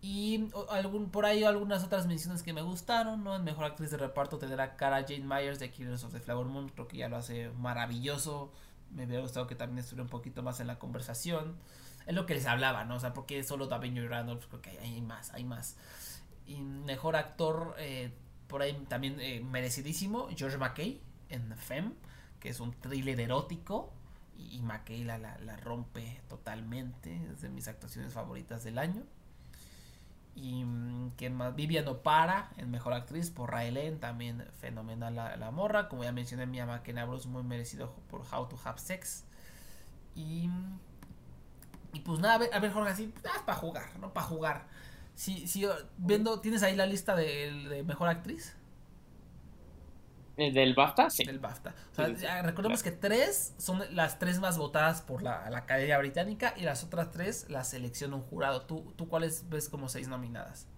Y algún, por ahí algunas otras menciones que me gustaron, ¿no? Mejor Actriz de Reparto tener a Cara Jane Myers de Killers of the Flower Moon. Creo que ya lo hace maravilloso. Me hubiera gustado que también estuviera un poquito más en la conversación. Es lo que les hablaba, ¿no? O sea, porque solo David Randolph, creo que hay más, hay más. Y mejor actor, eh, por ahí también eh, merecidísimo, George McKay en Femme, que es un thriller erótico. Y, y McKay la, la, la rompe totalmente, es de mis actuaciones favoritas del año. Y mm, quién más, Vivian Opara en Mejor Actriz por Raelen, también fenomenal la, la morra. Como ya mencioné, Mia McKenna Bruce muy merecido por How to Have Sex. Y, y pues nada, a ver, a ver Jorge, así, ah, para jugar, ¿no? Para jugar. Si, si, viendo, ¿tienes ahí la lista de Mejor Actriz? ¿El ¿Del BAFTA? Sí. Del BAFTA. O sea, Sí, sí, ya recordemos que tres son las tres más votadas por la, la Academia Británica y las otras tres las selecciona un jurado. ¿Tú, ¿Tú cuáles ves como seis nominadas?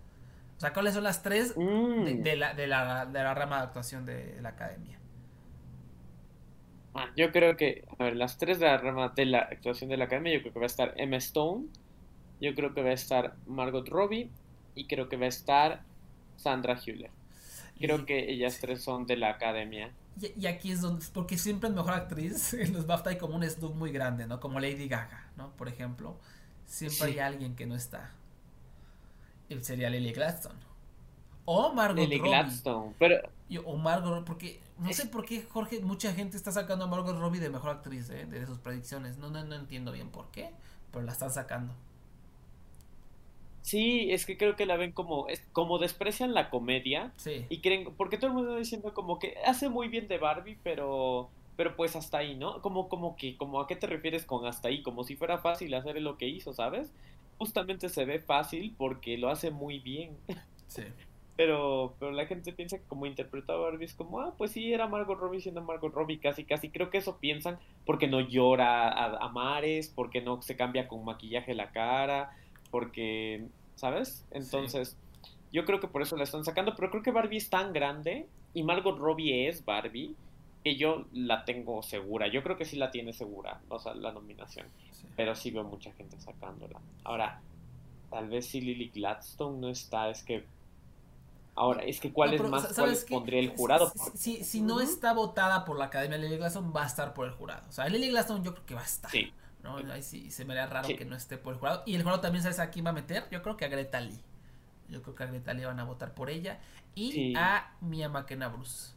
O sea, ¿cuáles son las tres Mm. de, de la, de, la, de la rama de actuación de la Academia? Ah, yo creo que, a ver, las tres de la rama de la actuación de la academia, yo creo que va a estar Emma Stone, yo creo que va a estar Margot Robbie y creo que va a estar Sandra Hüller. Creo que ellas tres son de la academia. Y, y aquí es donde, porque siempre en Mejor Actriz, en los BAFTA hay como un snub muy grande, ¿no? Como Lady Gaga, ¿no? Por ejemplo, siempre Sí. hay alguien que no está. Y sería Lily Gladstone. O Margot Lily Robbie. Gladstone, pero O Margot porque no Es- sé por qué, Jorge, mucha gente está sacando a Margot Robbie de Mejor Actriz, ¿eh? De sus predicciones. No, no, no entiendo bien por qué, pero la están sacando. Sí, es que creo que la ven como, es, como desprecian la comedia Sí. y creen, porque todo el mundo está diciendo como que hace muy bien de Barbie, pero, pero pues hasta ahí, ¿no? Como, como que, como a qué te refieres con hasta ahí, como si fuera fácil hacer lo que hizo, ¿sabes? Justamente se ve fácil porque lo hace muy bien. Sí. Pero, pero la gente piensa que como interpretó a Barbie es como, ah, pues sí, era Margot Robbie siendo Margot Robbie, casi, casi. Creo que eso piensan porque no llora a, a mares, porque no se cambia con maquillaje la cara, porque, ¿sabes? Entonces, yo creo que por eso la están sacando, pero creo que Barbie es tan grande y Margot Robbie es Barbie que yo la tengo segura. Yo creo que sí la tiene segura, o sea, la nominación. sí. Pero sí veo mucha gente sacándola. Ahora, tal vez si Lily Gladstone no está, es que Ahora, es que cuál No, es más, ¿sabes cuáles qué? pondría el jurado. Si, si, si no está votada por la Academia Lily Glaston, va a estar por el jurado. O sea, Lily Glaston yo creo que va a estar. Sí. ¿No? Ahí sí se me haría raro Sí. que no esté por el jurado. Y el jurado también, ¿sabes a quién va a meter? Yo creo que a Greta Lee. Yo creo que a Greta Lee van a votar por ella. Y Sí. a Mia McKenna Bruce.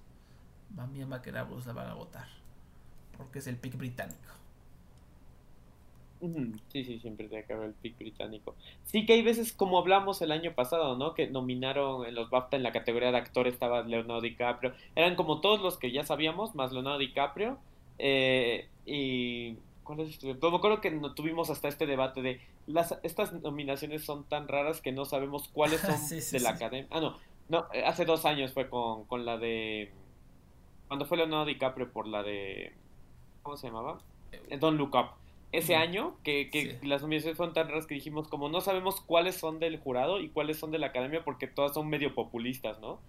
A Mia McKenna Bruce la van a votar. Porque es el pick británico. Sí, sí, siempre tiene que haber el pick británico. Sí que hay veces, como hablamos el año pasado, ¿no? Que nominaron en los BAFTA en la categoría de actor estaba Leonardo DiCaprio. Eran como todos los que ya sabíamos, más Leonardo DiCaprio. Eh, y... ¿Cuáles estuvieron? Pues me acuerdo que no tuvimos hasta este debate de las estas nominaciones son tan raras que no sabemos cuáles son Sí, sí, de la sí. academia. Ah, no, no, eh, hace dos años fue con, con la de... Cuando fue Leonardo DiCaprio por la de... ¿Cómo se llamaba? Eh, Don't Look Up. Ese año, que, que las nominaciones fueron tan raras que dijimos como no sabemos cuáles son del jurado y cuáles son de la academia porque todas son medio populistas, ¿no?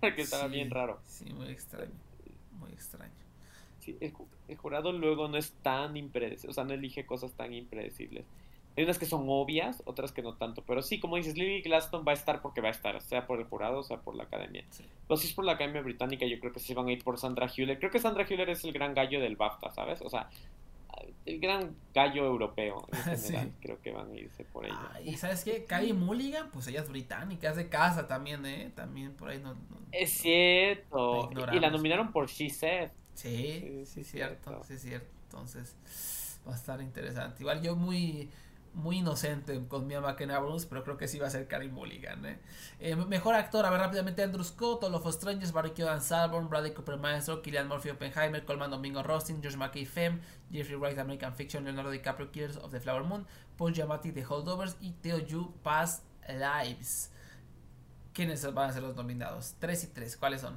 que estaba bien raro. Sí, muy extraño. Muy extraño. Sí, el, ju- el jurado luego no es tan impredecible, o sea, no elige cosas tan impredecibles. Hay unas que son obvias, otras que no tanto, pero sí, como dices, Lily Glaston va a estar porque va a estar, sea por el jurado, sea por la academia. Sí. Pues si es por la academia británica, yo creo que sí van a ir por Sandra Hüller. Creo que Sandra Hüller es el gran gallo del BAFTA, ¿sabes? O sea, el gran gallo europeo en Sí. general. Creo que van a irse por ella. Ah, y ¿sabes qué? Kylie Mulligan, pues ella es británica, es de casa también, ¿eh? También por ahí no... no- Es cierto. Y la nominaron por She Said. Sí, Sí, sí, cierto, cierto. sí, cierto. Entonces, va a estar interesante. Igual yo muy muy inocente con Mia McKenna Bruce, pero creo que sí va a ser Carey Mulligan. ¿eh? Eh, mejor actor, a ver rápidamente: Andrew Scott, All of Strangers, Barry Keoghan Salborn, Bradley Cooper Maestro, Killian Murphy Oppenheimer, Coleman Domingo Rostin, Josh McKay Femme, Jeffrey Wright American Fiction, Leonardo DiCaprio Killers of the Flower Moon, Paul Giamatti The Holdovers y Theo Yu Past Lives. ¿Quiénes van a ser los nominados? Tres y tres, ¿cuáles son?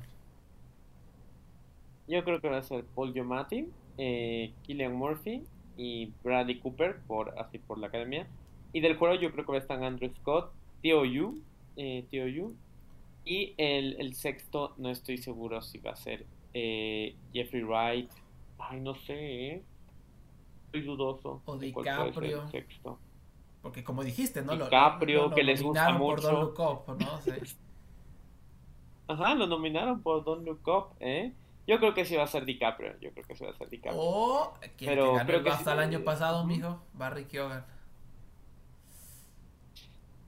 Yo creo que va a ser Paul Giamatti, eh, Killian Murphy y Bradley Cooper por así por la academia. Y del jurado yo creo que va a estar Andrew Scott, Theo Yu, eh, Theo Yu. Y el, el sexto no estoy seguro si va a ser eh, Jeffrey Wright. Ay, no sé, ¿eh? Estoy dudoso. O el DiCaprio. sexto. Porque como dijiste, ¿no? DiCaprio, lo- lo que les gusta nominaron por mucho. Don't Look Up, ¿no? Sí. Ajá, lo nominaron por Don't Look Up, ¿eh? Yo creo que sí va a ser DiCaprio. Yo creo que sí va a ser DiCaprio. O quien Pero que ganó creo el que sí. el año pasado, mijo, Barry Keoghan.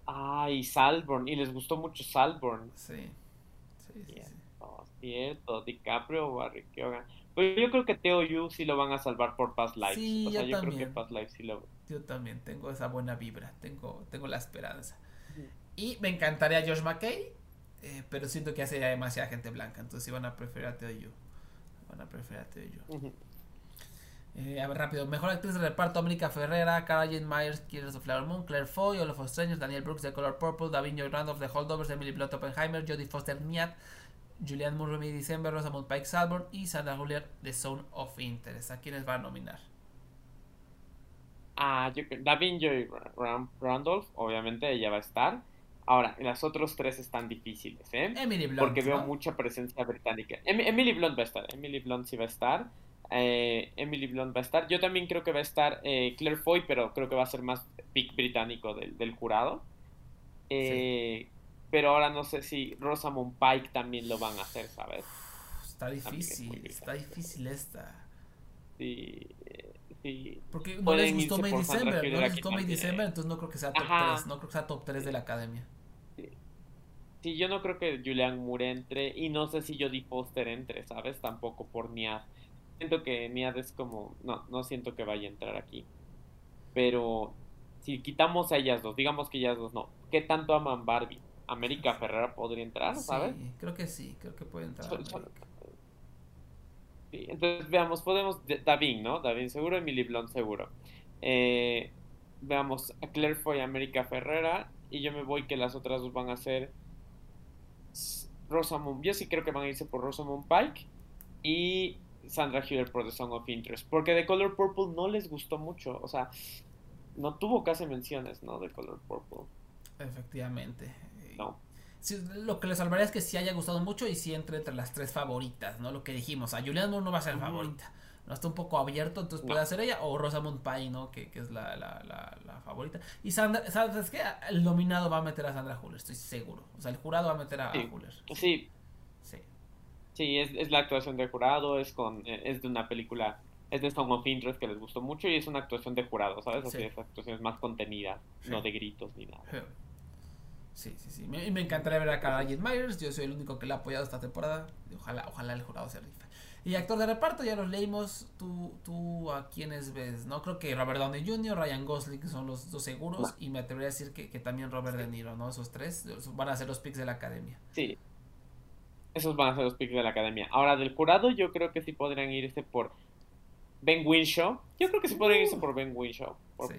Ay, Salborn. Y les gustó mucho Salborn. Sí. Sí, sí, Bien. sí. Oh, cierto, DiCaprio o Barry Keoghan. Pero yo creo que Theo Yu sí lo van a salvar por Past Lives. Sí, o sea, yo yo, creo que Past Lives sí lo. Yo también tengo esa buena vibra, tengo, tengo la esperanza. Y me encantaría Josh McKay, eh, pero siento que hace ya demasiada gente blanca, entonces iban a preferir a Theo Yu. Van a preferir a. Ujú. Eh, a ver, rápido. Mejor actriz de reparto: América Ferrera, Cara Jane Myers, Killers of Flower Moon, Claire Foy, Us Strangers, Daniel Brooks de Color Purple, Davin Joy Randolph de Holdovers, Emily Blunt Oppenheimer, Jodie Foster Niat, Julianne Murray December, Rosamund Pike Salborn y Sandra Huller de Zone of Interest. ¿A quiénes van a nominar? Ah, yo creo. Davin Joy Randolph, obviamente ella va a estar. Ahora, las otros tres están difíciles, ¿eh? Emily Blunt. Porque veo ¿no? mucha presencia británica. Em- Emily Blunt va a estar. Emily Blunt sí va a estar. Eh, Emily Blunt va a estar. Yo también creo que va a estar eh, Claire Foy, pero creo que va a ser más pick británico del, del jurado. Eh, Pero ahora no sé si Rosamund Pike también lo van a hacer, ¿sabes? Está es difícil, está difícil esta. Sí, sí. Porque no les gustó May December, no les gustó May. December, entonces no creo que sea top Ajá. 3, no creo que sea top 3 de la academia. Sí, yo no creo que Julian Moore entre y no sé si Jodie Foster entre, ¿sabes? Tampoco por Niad. Siento que Niad es como... No, no siento que vaya a entrar aquí. Pero si quitamos a ellas dos, digamos que ellas dos no. ¿Qué tanto aman Barbie? América Ferrera podría entrar, ¿sabes? Sí, creo que sí, creo que puede entrar. Sí, entonces veamos, podemos... de- Davin, ¿no? Davin seguro, Emily Blunt seguro. Eh, veamos a Claire Foy, América Ferrera. Y yo me voy que las otras dos van a ser Rosamund. Yo sí creo que van a irse por Rosamund Pike. Y Sandra Hüller por The Song of Interest. Porque The Color Purple no les gustó mucho. O sea, no tuvo casi menciones, ¿no? The Color Purple. Efectivamente. No. Sí, lo que le salvaría es que sí haya gustado mucho y sí entre entre las tres favoritas, ¿no? Lo que dijimos, a Julianne Moore no va a ser Ujú. favorita. No está un poco abierto, entonces puede hacer ella, o Rosamund Pike, ¿no? Que, que es la, la, la, la, favorita. Y Sandra, ¿sabes qué? El nominado va a meter a Sandra Huller, estoy seguro. O sea, el jurado va a meter a, sí. Huller. Sí. Sí. Sí, es, es, la actuación de jurado, es con es de una película, es de Song of Interest que les gustó mucho y es una actuación de jurado, ¿sabes? O sea, esa actuación es más contenida, sí. no de gritos ni nada. Sí, sí, sí. Me, me encantaría ver a Carl Myers. Yo soy el único que le ha apoyado esta temporada. Ojalá, ojalá el jurado se rife. Y actor de reparto, ya los leímos. ¿Tú, tú a quiénes ves? No creo que Robert Downey Jr., Ryan Gosling son los dos seguros. Y me atrevería a decir que, que también Robert sí. De Niro, ¿no? Esos tres van a ser los picks de la academia. Sí. Esos van a ser los picks de la academia. Ahora, del jurado, yo creo que sí podrían irse por Ben Winshaw. Yo creo que sí podrían irse por Ben Winshaw. Por sí.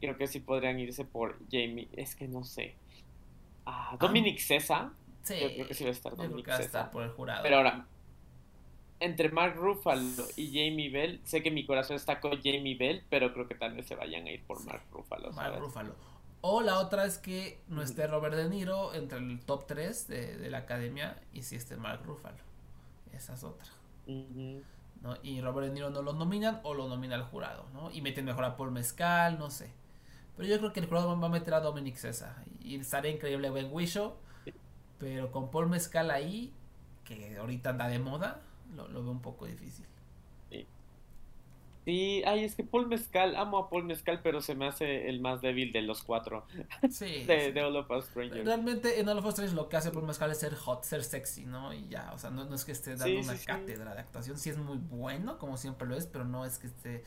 Creo que sí podrían irse por Jamie. Es que no sé. Ah, Dominic ah. César. Sí, yo creo que sí va a estar Dominic va a estar por el jurado. Pero ahora, entre Mark Ruffalo y Jamie Bell, sé que mi corazón está con Jamie Bell, pero creo que tal vez se vayan a ir por Mark Ruffalo. Mark Ruffalo. O la otra es que no esté Robert De Niro entre el top 3 de, de la academia y si esté Mark Ruffalo. Esa es otra. Uh -huh. ¿no? Y Robert De Niro no lo nominan o lo nomina el jurado, ¿no? Y meten mejor a Paul Mezcal, no sé. Pero yo creo que el jurado va a meter a Dominic César. Y estaría increíble Ben Wisho. Pero con Paul Mezcal ahí, que ahorita anda de moda, lo, lo veo un poco difícil. Sí. sí, ay, es que Paul Mezcal, amo a Paul Mezcal, pero se me hace el más débil de los cuatro. Sí. de, sí. de All of Us Strangers. Realmente en All of Us Strangers lo que hace Paul Mezcal es ser hot, ser sexy, ¿no? Y ya, o sea, no, no es que esté dando Sí, una cátedra de actuación. Sí es muy bueno, como siempre lo es, pero no es que esté...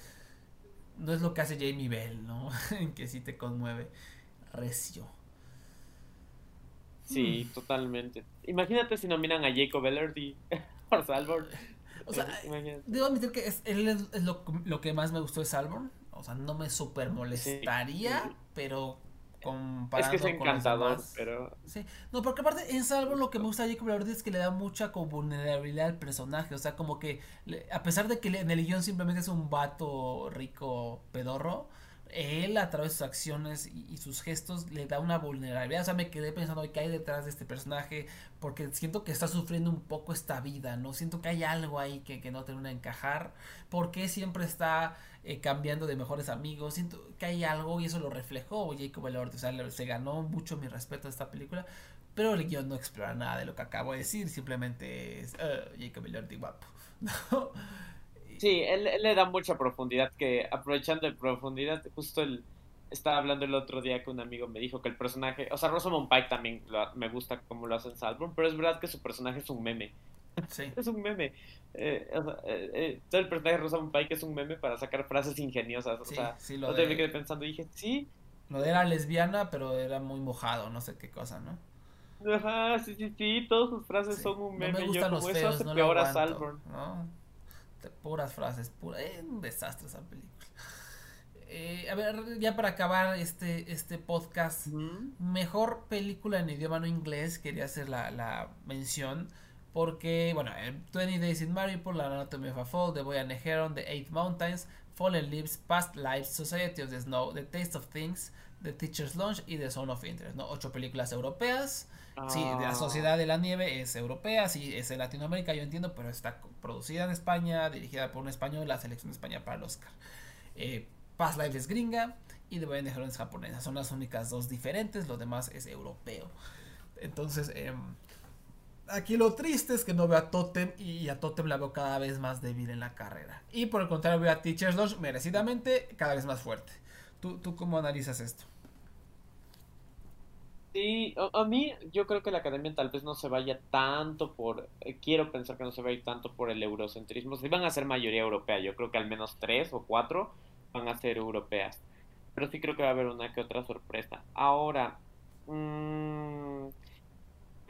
No es lo que hace Jamie Bell, ¿no? En que sí te conmueve. Recio. Sí, Mm. totalmente. Imagínate si nominan a Jacob Ellerdy por. O sea, debo admitir que es, él es, es lo, lo que más me gustó de Salborn. O sea, no me super molestaría, Sí. pero es comparando que es con los encantador, demás- pero Sí, no, porque aparte en Salvo lo que me gusta de Jacob Elordi es que le da mucha como vulnerabilidad al personaje, o sea, como que le- a pesar de que le- en el guion simplemente es un vato rico pedorro, él a través de sus acciones y, y sus gestos le da una vulnerabilidad, o sea, me quedé pensando qué hay detrás de este personaje, porque siento que está sufriendo un poco esta vida, ¿no? Siento que hay algo ahí que, que no termina de encajar, porque siempre está eh, cambiando de mejores amigos, siento que hay algo y eso lo reflejó Jacob Elordi, o sea, se ganó mucho mi respeto a esta película, pero el guion no explora nada de lo que acabo de decir, simplemente es "Ah, Jacob Elordi guapo, ¿no? Sí, él, él le da mucha profundidad que aprovechando de profundidad, justo el estaba hablando el otro día que un amigo me dijo que el personaje, o sea, Rosamund Pike también lo- me gusta como lo hace en Salborn, pero es verdad que su personaje es un meme. Sí. Es un meme. Eh, o sea, eh, eh, todo el personaje de Rosamund Pike es un meme para sacar frases ingeniosas. O Sí, sea, sí, lo no de- me quedé pensando y dije, sí, Lo de era lesbiana, pero era muy mojado, no sé qué cosa, ¿no? ajá, sí, sí, sí, todas sus frases son un No meme. me Yo los como eso feos, hace no lo peor a aguanto, Salborn. ¿no? Puras frases, pura, eh, un desastre esa película. Eh, a ver, ya para acabar este, este podcast, Ujú. mejor película en idioma no inglés, quería hacer la, la mención, porque, bueno, eh, 20 Days in Mariupol, La Anatomy of a Fall, The Boy and the Heron, The Eight Mountains, Fallen Leaves, Past Lives, Society of the Snow, The Taste of Things, The Teacher's Lunch y The Zone of Interest, ¿no? Ocho películas europeas. Sí, de la Ah. Sociedad de la Nieve es europea, sí, es de Latinoamérica, yo entiendo, pero está producida en España, dirigida por un español, la selección de España para el Oscar. Eh, Past Life es gringa y The Boy es japonesa. Son las únicas dos diferentes, lo demás es europeo. Entonces, em, aquí lo triste es que no veo a Totem y a Totem la veo cada vez más débil en la carrera. Y por el contrario, veo a Teacher's Lounge merecidamente cada vez más fuerte. ¿Tú, tú cómo analizas esto? Sí, a, a mí yo creo que la academia tal vez no se vaya tanto por, eh, quiero pensar que no se va a ir tanto por el eurocentrismo, si van a ser mayoría europea, yo creo que al menos tres o cuatro van a ser europeas, pero sí creo que va a haber una que otra sorpresa. Ahora, mm,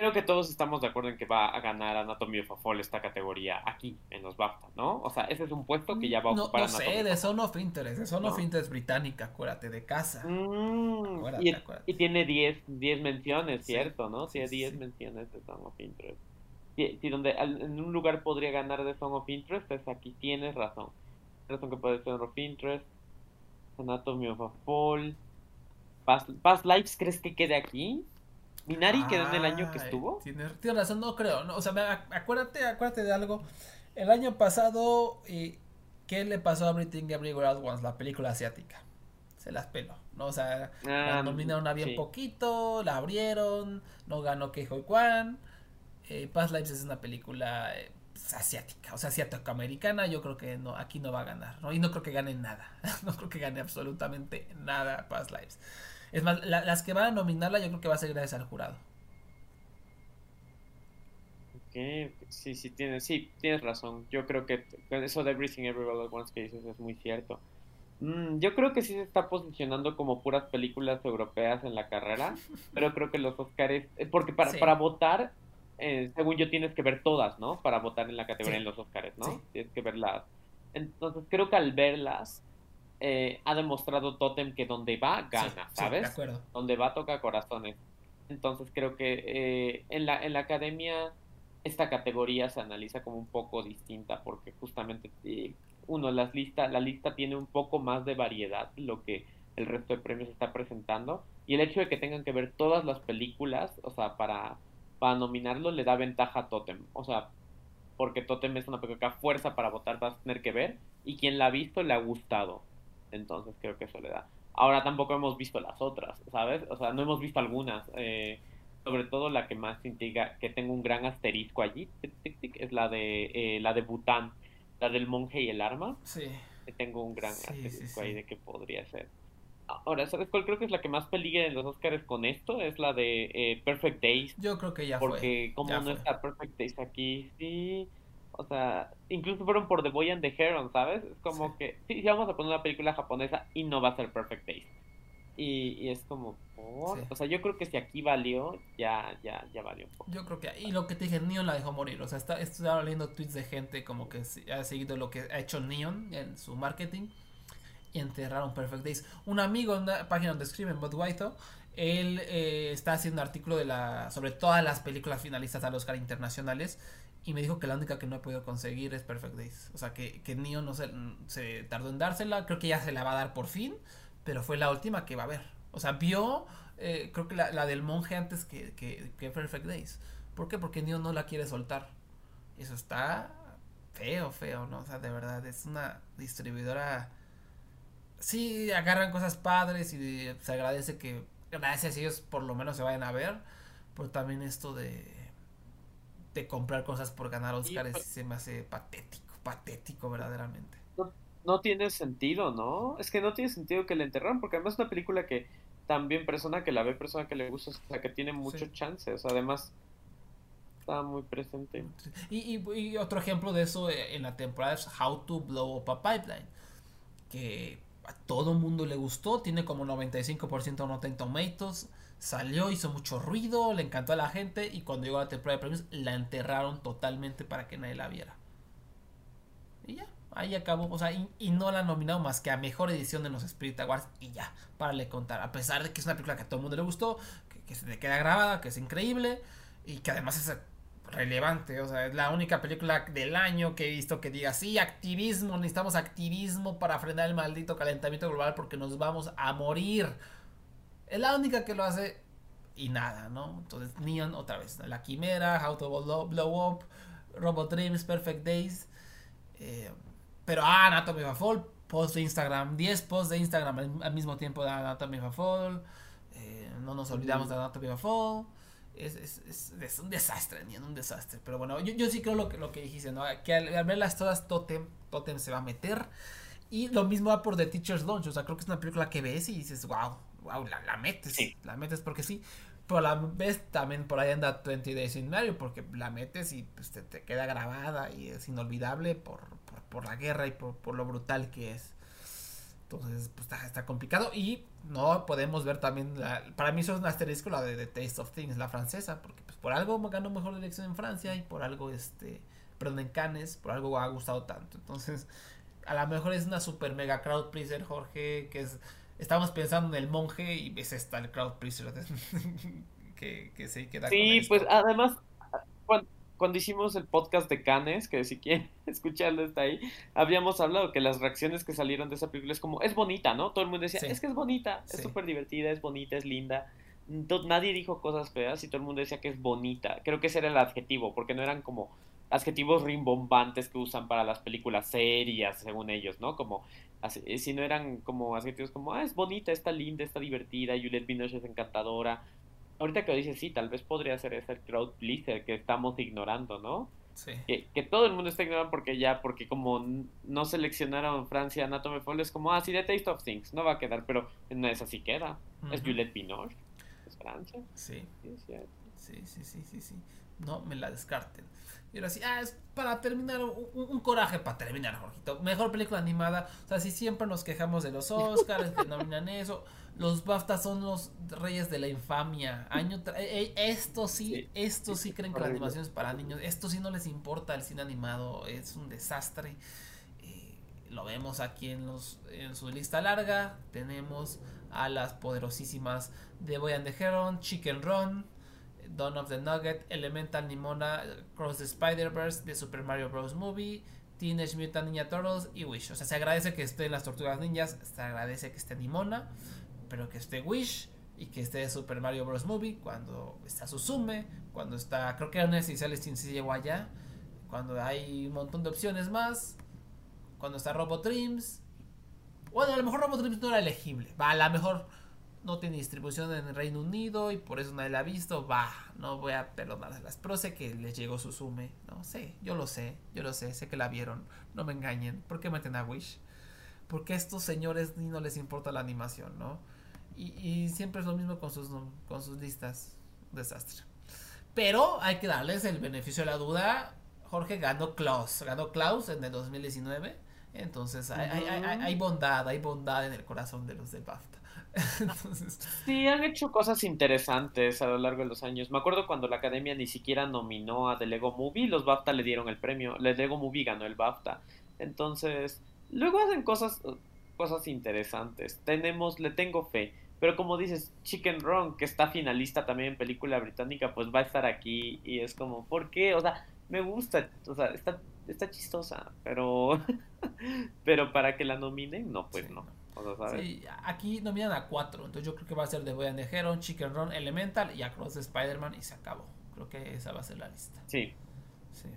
creo que todos estamos de acuerdo en que va a ganar Anatomy of a Fall esta categoría aquí, en los BAFTA, ¿no? O sea, ese es un puesto que ya va a No, ocupar no Anatomy sé, of de Son of Interest, de Son of No. Interest británica, acuérdate, de casa. Mm, Acuérdate, y, acuérdate. y tiene 10 10 menciones, Sí, ¿cierto? ¿no? sí, Tiene sí, 10 sí. menciones de Song of Interest. Si, si donde en un lugar podría ganar de Song of Interest, es aquí, tienes razón. Tienes razón que puede ser of Interest, Anatomy of a Fall, Past, Past Lives, ¿crees que quede aquí? Minari quedó en el año que estuvo. Tienes, tienes razón, no creo. No, o sea, me- acuérdate, acuérdate de algo. El año pasado, eh, ¿qué le pasó a Everything Everywhere at Once? La película asiática. Se las peló, ¿no? O sea, la Ah, nominaron a bien sí. poquito, la abrieron, no ganó Kehoi Kwan. Eh, Past Lives es una película eh, pues, asiática, o sea, asiático-americana. Yo creo que no, aquí no va a ganar, ¿no? Y no creo que gane nada. no creo que gane absolutamente nada Past Lives. Es más, la- las que van a nominarla, yo creo que va a ser gracias al jurado. Ok, Sí, sí, tienes, sí, tienes razón. Yo creo que eso de Everything Everywhere at Once que dices es muy cierto. Mm, yo creo que sí se está posicionando como puras películas europeas en la carrera, pero creo que los Oscars, eh, porque para, Sí. para votar, eh, según yo tienes que ver todas, ¿no? Para votar en la categoría Sí. en los Oscars, ¿no? Sí. Tienes que verlas. Entonces creo que al verlas eh, ha demostrado Totem que donde va gana, Sí, sí, ¿sabes? de acuerdo. donde va toca corazones. Entonces creo que eh, en, la, en la academia esta categoría se analiza como un poco distinta porque justamente eh, uno las lista, la lista tiene un poco más de variedad lo que el resto de premios está presentando y el hecho de que tengan que ver todas las películas, o sea, para, para nominarlo le da ventaja a Totem, o sea, porque Totem es una película que a fuerza para votar vas a tener que ver y quien la ha visto le ha gustado. Entonces creo que eso le da. Ahora tampoco hemos visto las otras, ¿sabes? O sea, no hemos visto algunas. eh, sobre todo la que más intriga, que tengo un gran asterisco allí, tic, tic, tic, es la de eh, la de Bután, la del monje y el arma. Sí. que tengo un gran Sí, asterisco sí, sí. ahí de que podría ser. Ahora, ¿sabes cuál creo que es la que más peligra en los Oscars con esto? Es la de eh, Perfect Days. Yo creo que ya fue. Porque como no fue. está Perfect Days aquí, sí. O sea, incluso fueron por The Boy and the Heron, ¿sabes? Es como Sí. que, sí, sí, vamos a poner una película japonesa y no va a ser Perfect Days. Y, y es como, ¿por? Sí. o sea, yo creo que si aquí valió, ya, ya, ya valió un poco. Yo creo que. Y lo que te dije, Neon la dejó morir. O sea, está, estaba leyendo tweets de gente como que ha seguido lo que ha hecho Neon en su marketing. Y enterraron Perfect Days. Un amigo en una página donde escriben, Bud Whiteau, él eh, está haciendo un artículo de la, sobre todas las películas finalistas al Oscar internacionales. Y me dijo que la única que no he podido conseguir es Perfect Days. O sea, que, que Neon no se, se tardó en dársela. Creo que ya se la va a dar por fin. Pero fue la última que va a ver. O sea, vio, eh, creo que la, la del monje antes que, que, que Perfect Days. ¿Por qué? Porque Neon no la quiere soltar. Eso está feo, feo, ¿no? O sea, de verdad, es una distribuidora. Sí, agarran cosas padres y se agradece que, gracias a ellos, por lo menos se vayan a ver. Pero también esto de, de comprar cosas por ganar Oscars pues- se me hace patético, patético, verdaderamente. no tiene sentido, ¿no? Es que no tiene sentido que le enterraron, porque además es una película que también persona que la ve, persona que le gusta, o sea, que tiene mucho Sí. chance, o sea, además está muy presente. Y, y- y otro ejemplo de eso eh, en la temporada es How to Blow Up a Pipeline. Que a todo mundo le gustó, tiene como 95% de Rotten Tomatoes. Salió, hizo mucho ruido, le encantó a la gente. Y cuando llegó la temporada de premios, la enterraron totalmente para que nadie la viera. Y ya, ahí acabó. O sea, y, no la han nominado más que a mejor edición de los Spirit Awards. Y ya, para le contar. A pesar de que es una película que a todo el mundo le gustó, que, que se te queda grabada, que es increíble. Y que además es relevante, o sea, es la única película del año que he visto que diga, sí, activismo, necesitamos activismo para frenar el maldito calentamiento global porque nos vamos a morir. Es la única que lo hace y nada, ¿no? Entonces, Neon otra vez, La Quimera, How to Blow, Blow Up, Robot Dreams, Perfect Days. eh, pero, ah, Anatomy of a Fall, post de Instagram, 10 posts de Instagram al, al mismo tiempo de Anatomy of a Fall. eh, no nos olvidamos de Anatomy of a Fall. Es, es, es, es un desastre, Neon, un desastre. Pero bueno, yo, yo sí creo lo que, lo que dijiste, ¿no? Que al, al verlas todas, Totem, Totem se va a meter. Y lo mismo va por The Teacher's Launch. O sea, creo que es una película que ves y dices, wow, wow, la, la metes. Sí. La metes porque sí. Pero la ves también por ahí anda 20 Days in Mario porque la metes y pues, te, te queda grabada y es inolvidable por, por, por la guerra y por, por lo brutal que es. Entonces, pues está, está complicado. Y no podemos ver también. La, para mí, eso es un asterisco, la de Taste of Things, la francesa. Porque pues, por algo ganó mejor dirección en Francia y por algo, este. Perdón, en Cannes, por algo ha gustado tanto. Entonces, a lo mejor es una super mega crowd pleaser, Jorge. Que es. Estamos pensando en el monje y ves esta el crowd pleaser que, que se queda con Sí, esto. pues además, cuando, cuando hicimos el podcast de Cannes, que si quieren escucharlo está ahí, habíamos hablado que las reacciones que salieron de esa película es como, es bonita, ¿no? Todo el mundo decía, Sí. es que es bonita, es Sí. súper divertida, es bonita, es linda, nadie dijo cosas feas y todo el mundo decía que es bonita. Creo que ese era el adjetivo, porque no eran como adjetivos rimbombantes que usan para las películas serias, según ellos, ¿no? Como, eh, si no eran como adjetivos como, ah, es bonita, está linda, está divertida, Juliette Binoche es encantadora. Ahorita que lo dices, sí, tal vez podría ser ese crowd pleaser que estamos ignorando, ¿no? Sí. Que, que, todo el mundo está ignorando porque ya, porque como no seleccionaron Francia Anatomy Fall, es como, ah, sí, The Taste of Things, no va a quedar, pero no es así queda. Es Juliette Binoche, es Francia. Sí. Sí, sí, sí, sí, sí, sí. No me la descarten. Y ahora sí, ah, es para terminar, un, coraje para terminar, Jorgito. Mejor película animada. O sea, si siempre nos quejamos de los Oscars, que nominan eso. Los BAFTA son los reyes de la infamia. Año eh, eh, esto sí, esto sí creen que la animación es para niños. Esto sí no les importa el cine animado. Es un desastre. Eh, lo vemos aquí en, los, en su lista larga. Tenemos a las poderosísimas The Boy and the Heron, Chicken Run, Dawn of the Nugget, Elemental Nimona, Cross the Spider-Verse, The Super Mario Bros. Movie, Teenage Mutant Ninja Turtles y Wish. O sea, se agradece que esté en las Tortugas Ninjas, se agradece que esté Nimona, pero que esté Wish y que esté Super Mario Bros. Movie cuando está Suzume, cuando está, creo que era necesario si se llegó allá, cuando hay un montón de opciones más, cuando está Robot Dreams. Bueno, a lo mejor Robot Dreams no era elegible, va, a lo mejor no tiene distribución en el Reino Unido y por eso nadie la ha visto, va, no voy a perdonárselas. Pero sé que les llegó su sume, no sé, yo lo sé, yo lo sé, sé que la vieron, no me engañen. ¿Por qué meten a Wish? Porque a estos señores ni no les importa la animación, ¿no? Y, siempre es lo mismo con sus, con sus listas, desastre. Pero hay que darles el beneficio de la duda. Jorge ganó Klaus, ganó Klaus en el 2019. Entonces hay, hay, hay, hay bondad, hay bondad en el corazón de los del BAFTA. Sí, han hecho cosas interesantes a lo largo de los años. Me acuerdo cuando la academia ni siquiera nominó a The Lego Movie, los BAFTA le dieron el premio. The Lego Movie ganó el BAFTA. Entonces, luego hacen cosas, cosas interesantes. Tenemos, le tengo fe. Pero como dices, Chicken Run, que está finalista también en película británica, pues va a estar aquí. Y es como, ¿por qué? O sea, me gusta, o sea, está, está chistosa, pero, pero para que la nominen, no, pues no. Sí, aquí nominan a cuatro. Entonces yo creo que va a ser The the Heron, Chicken Run, Elemental y Across Spider-Man y se acabó. Creo que esa va a ser la lista. Sí. Sí.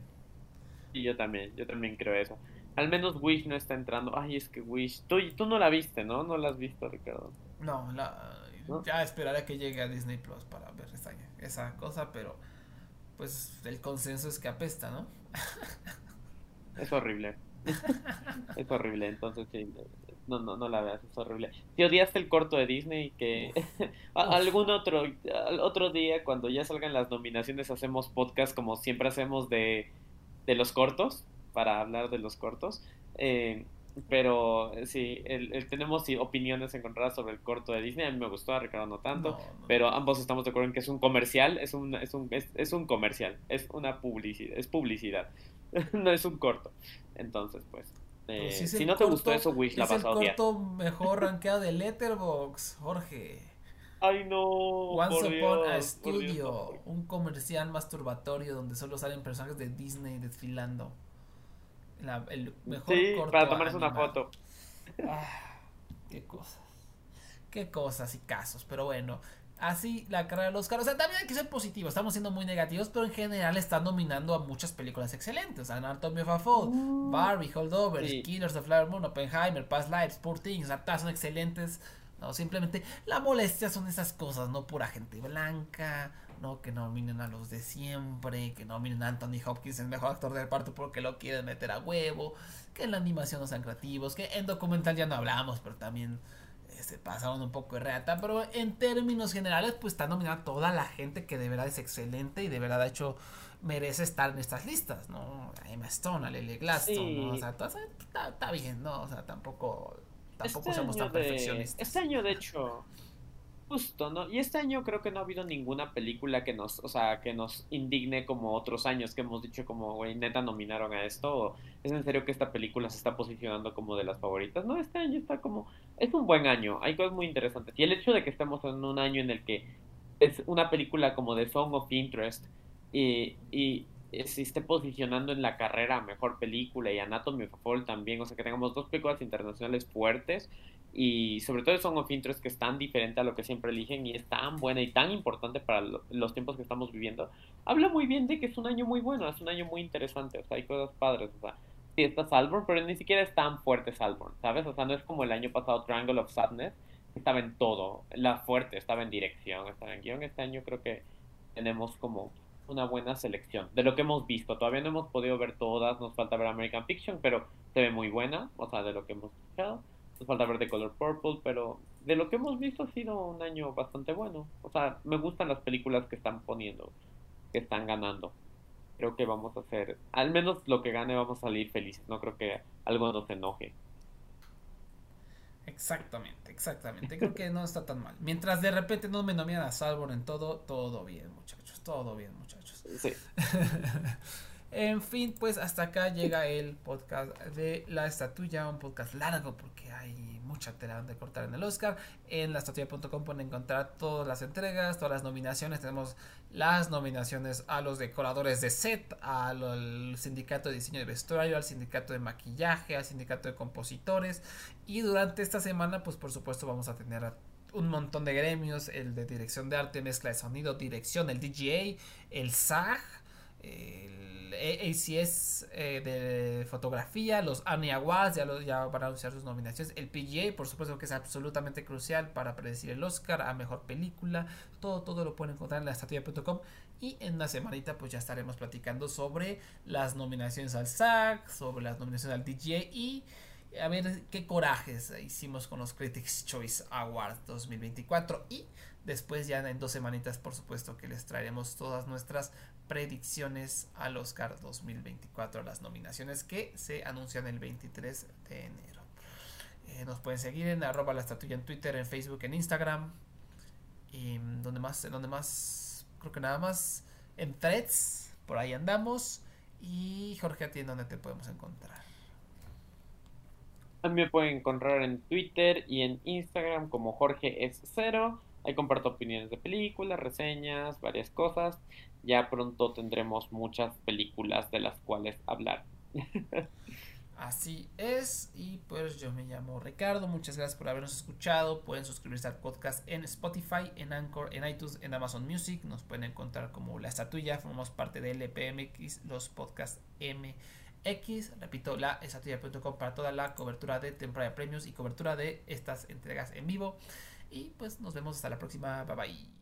Y yo también, yo también creo eso. Al menos Wish no está entrando. Ay, es que Wish. Tú, tú no la viste, ¿no? No la has visto, Ricardo. No, la, ya esperaré que llegue a Disney Plus para ver esa, esa cosa, pero pues el consenso es que apesta, ¿no? es horrible. es horrible, entonces sí, no, no, no la veas, es horrible. Si odiaste el corto de Disney, que algún otro, otro día, cuando ya salgan las nominaciones, hacemos podcast como siempre hacemos de, de los cortos, para hablar de los cortos. Eh, pero sí, el, tenemos opiniones encontradas sobre el corto de Disney. A mí me gustó, a Ricardo no tanto. Pero ambos estamos de acuerdo en que es un comercial. Es un, es un, es un comercial. Es una publicidad. Es publicidad. no es un corto. Entonces, pues. Pues eh, si no te gustó eso, Wish la. Es el corto mejor rankeado de Letterbox, Jorge. Ay, no. Once Upon a Studio, un comercial masturbatorio donde solo salen personajes de Disney desfilando. el mejor sí, para tomarse una foto. Ah, qué cosas. Qué cosas y casos, pero bueno así la carrera de los Oscar. O sea, también hay que ser positivo. Estamos siendo muy negativos, pero en general están nominando a muchas películas excelentes. Anatomy of a Fall, uh. Barbie, Holdovers, Killers of Flower Moon, Oppenheimer, Past Lives, Poor Things. O son excelentes. No, simplemente la molestia son esas cosas, no pura gente blanca, no que nominen a los de siempre, que nominen a Anthony Hopkins el mejor actor del parto porque lo quieren meter a huevo, que en la animación no sean creativos, que en documental ya no hablamos, pero también se pasaron un poco de reata, pero en términos generales, pues está nominada toda la gente que de verdad es excelente y de verdad ha hecho merece estar en estas listas, ¿no? A Emma Stone, a Lily Glaston, ¿no? O sea, está, bien, ¿no? O sea, tampoco, tampoco este somos tan perfeccionistas. Este año, de hecho, Justo, ¿no? Y este año creo que no ha habido ninguna película que nos, o sea, que nos indigne como otros años que hemos dicho como, güey, neta nominaron a esto. ¿Es en serio que esta película se está posicionando como de las favoritas? No, este año está como, es un buen año, hay cosas muy interesantes. Y el hecho de que estemos en un año en el que es una película como de Song of Interest y, y se esté posicionando en la carrera mejor película y Anatomy of Fall también, o sea que tengamos dos películas internacionales fuertes y sobre todo Song of Interest que es tan diferente a lo que siempre eligen y es tan buena y tan importante para los tiempos que estamos viviendo, habla muy bien de que es un año muy bueno, es un año muy interesante, o sea, hay cosas padres, o sea, sí está Salborn, pero ni siquiera es tan fuerte Salborn, ¿sabes? O sea, no es como el año pasado Triangle of Sadness, estaba en todo, la fuerte, estaba en dirección, estaba en guion, este año creo que tenemos como una buena selección de lo que hemos visto. Todavía no hemos podido ver todas, nos falta ver American Fiction, pero se ve muy buena, o sea, de lo que hemos escuchado. Nos falta ver The Color Purple, pero de lo que hemos visto ha sido un año bastante bueno. O sea, me gustan las películas que están poniendo, que están ganando. Creo que vamos a hacer, al menos lo que gane vamos a salir felices. No creo que algo nos enoje. Exactamente, exactamente. Creo que no está tan mal. Mientras de repente no me nominan a Salvor en todo, todo bien, muchachos. Todo bien, muchachos. Sí. en fin, pues hasta acá llega el podcast de La Estatuilla, un podcast largo porque hay mucha tela de cortar en el Oscar. En laestatuilla.com pueden encontrar todas las entregas, todas las nominaciones. Tenemos las nominaciones a los decoradores de set, al sindicato de diseño de vestuario, al sindicato de maquillaje, al sindicato de compositores. Y durante esta semana, pues por supuesto vamos a tener un montón de gremios, el de dirección de arte, mezcla de sonido, dirección, el DGA, el SAG, el ACS eh, de fotografía, los Annie Awards, ya, van a anunciar sus nominaciones, el PGA, por supuesto que es absolutamente crucial para predecir el Oscar a Mejor Película, todo, todo lo pueden encontrar en la estatua.com y en una semanita pues ya estaremos platicando sobre las nominaciones al SAG, sobre las nominaciones al DGA y a ver qué corajes hicimos con los Critics Choice Awards 2024 y después ya en dos semanitas por supuesto que les traeremos todas nuestras predicciones al Oscar 2024 las nominaciones que se anuncian el 23 de enero eh, nos pueden seguir en arroba la estatuilla en Twitter en Facebook en Instagram y donde más donde más creo que nada más en threads por ahí andamos y Jorge a ti en donde te podemos encontrar también pueden encontrar en Twitter y en Instagram como Jorge es cero. Ahí comparto opiniones de películas, reseñas, varias cosas. Ya pronto tendremos muchas películas de las cuales hablar. Así es, y pues yo me llamo Ricardo, muchas gracias por habernos escuchado, pueden suscribirse al podcast en Spotify, en Anchor, en iTunes, en Amazon Music, nos pueden encontrar como La Estatuilla, formamos parte de LPMX, los podcasts M X, repito, la esatilla.com para toda la cobertura de temporada premios y cobertura de estas entregas en vivo. Y pues nos vemos hasta la próxima. Bye bye.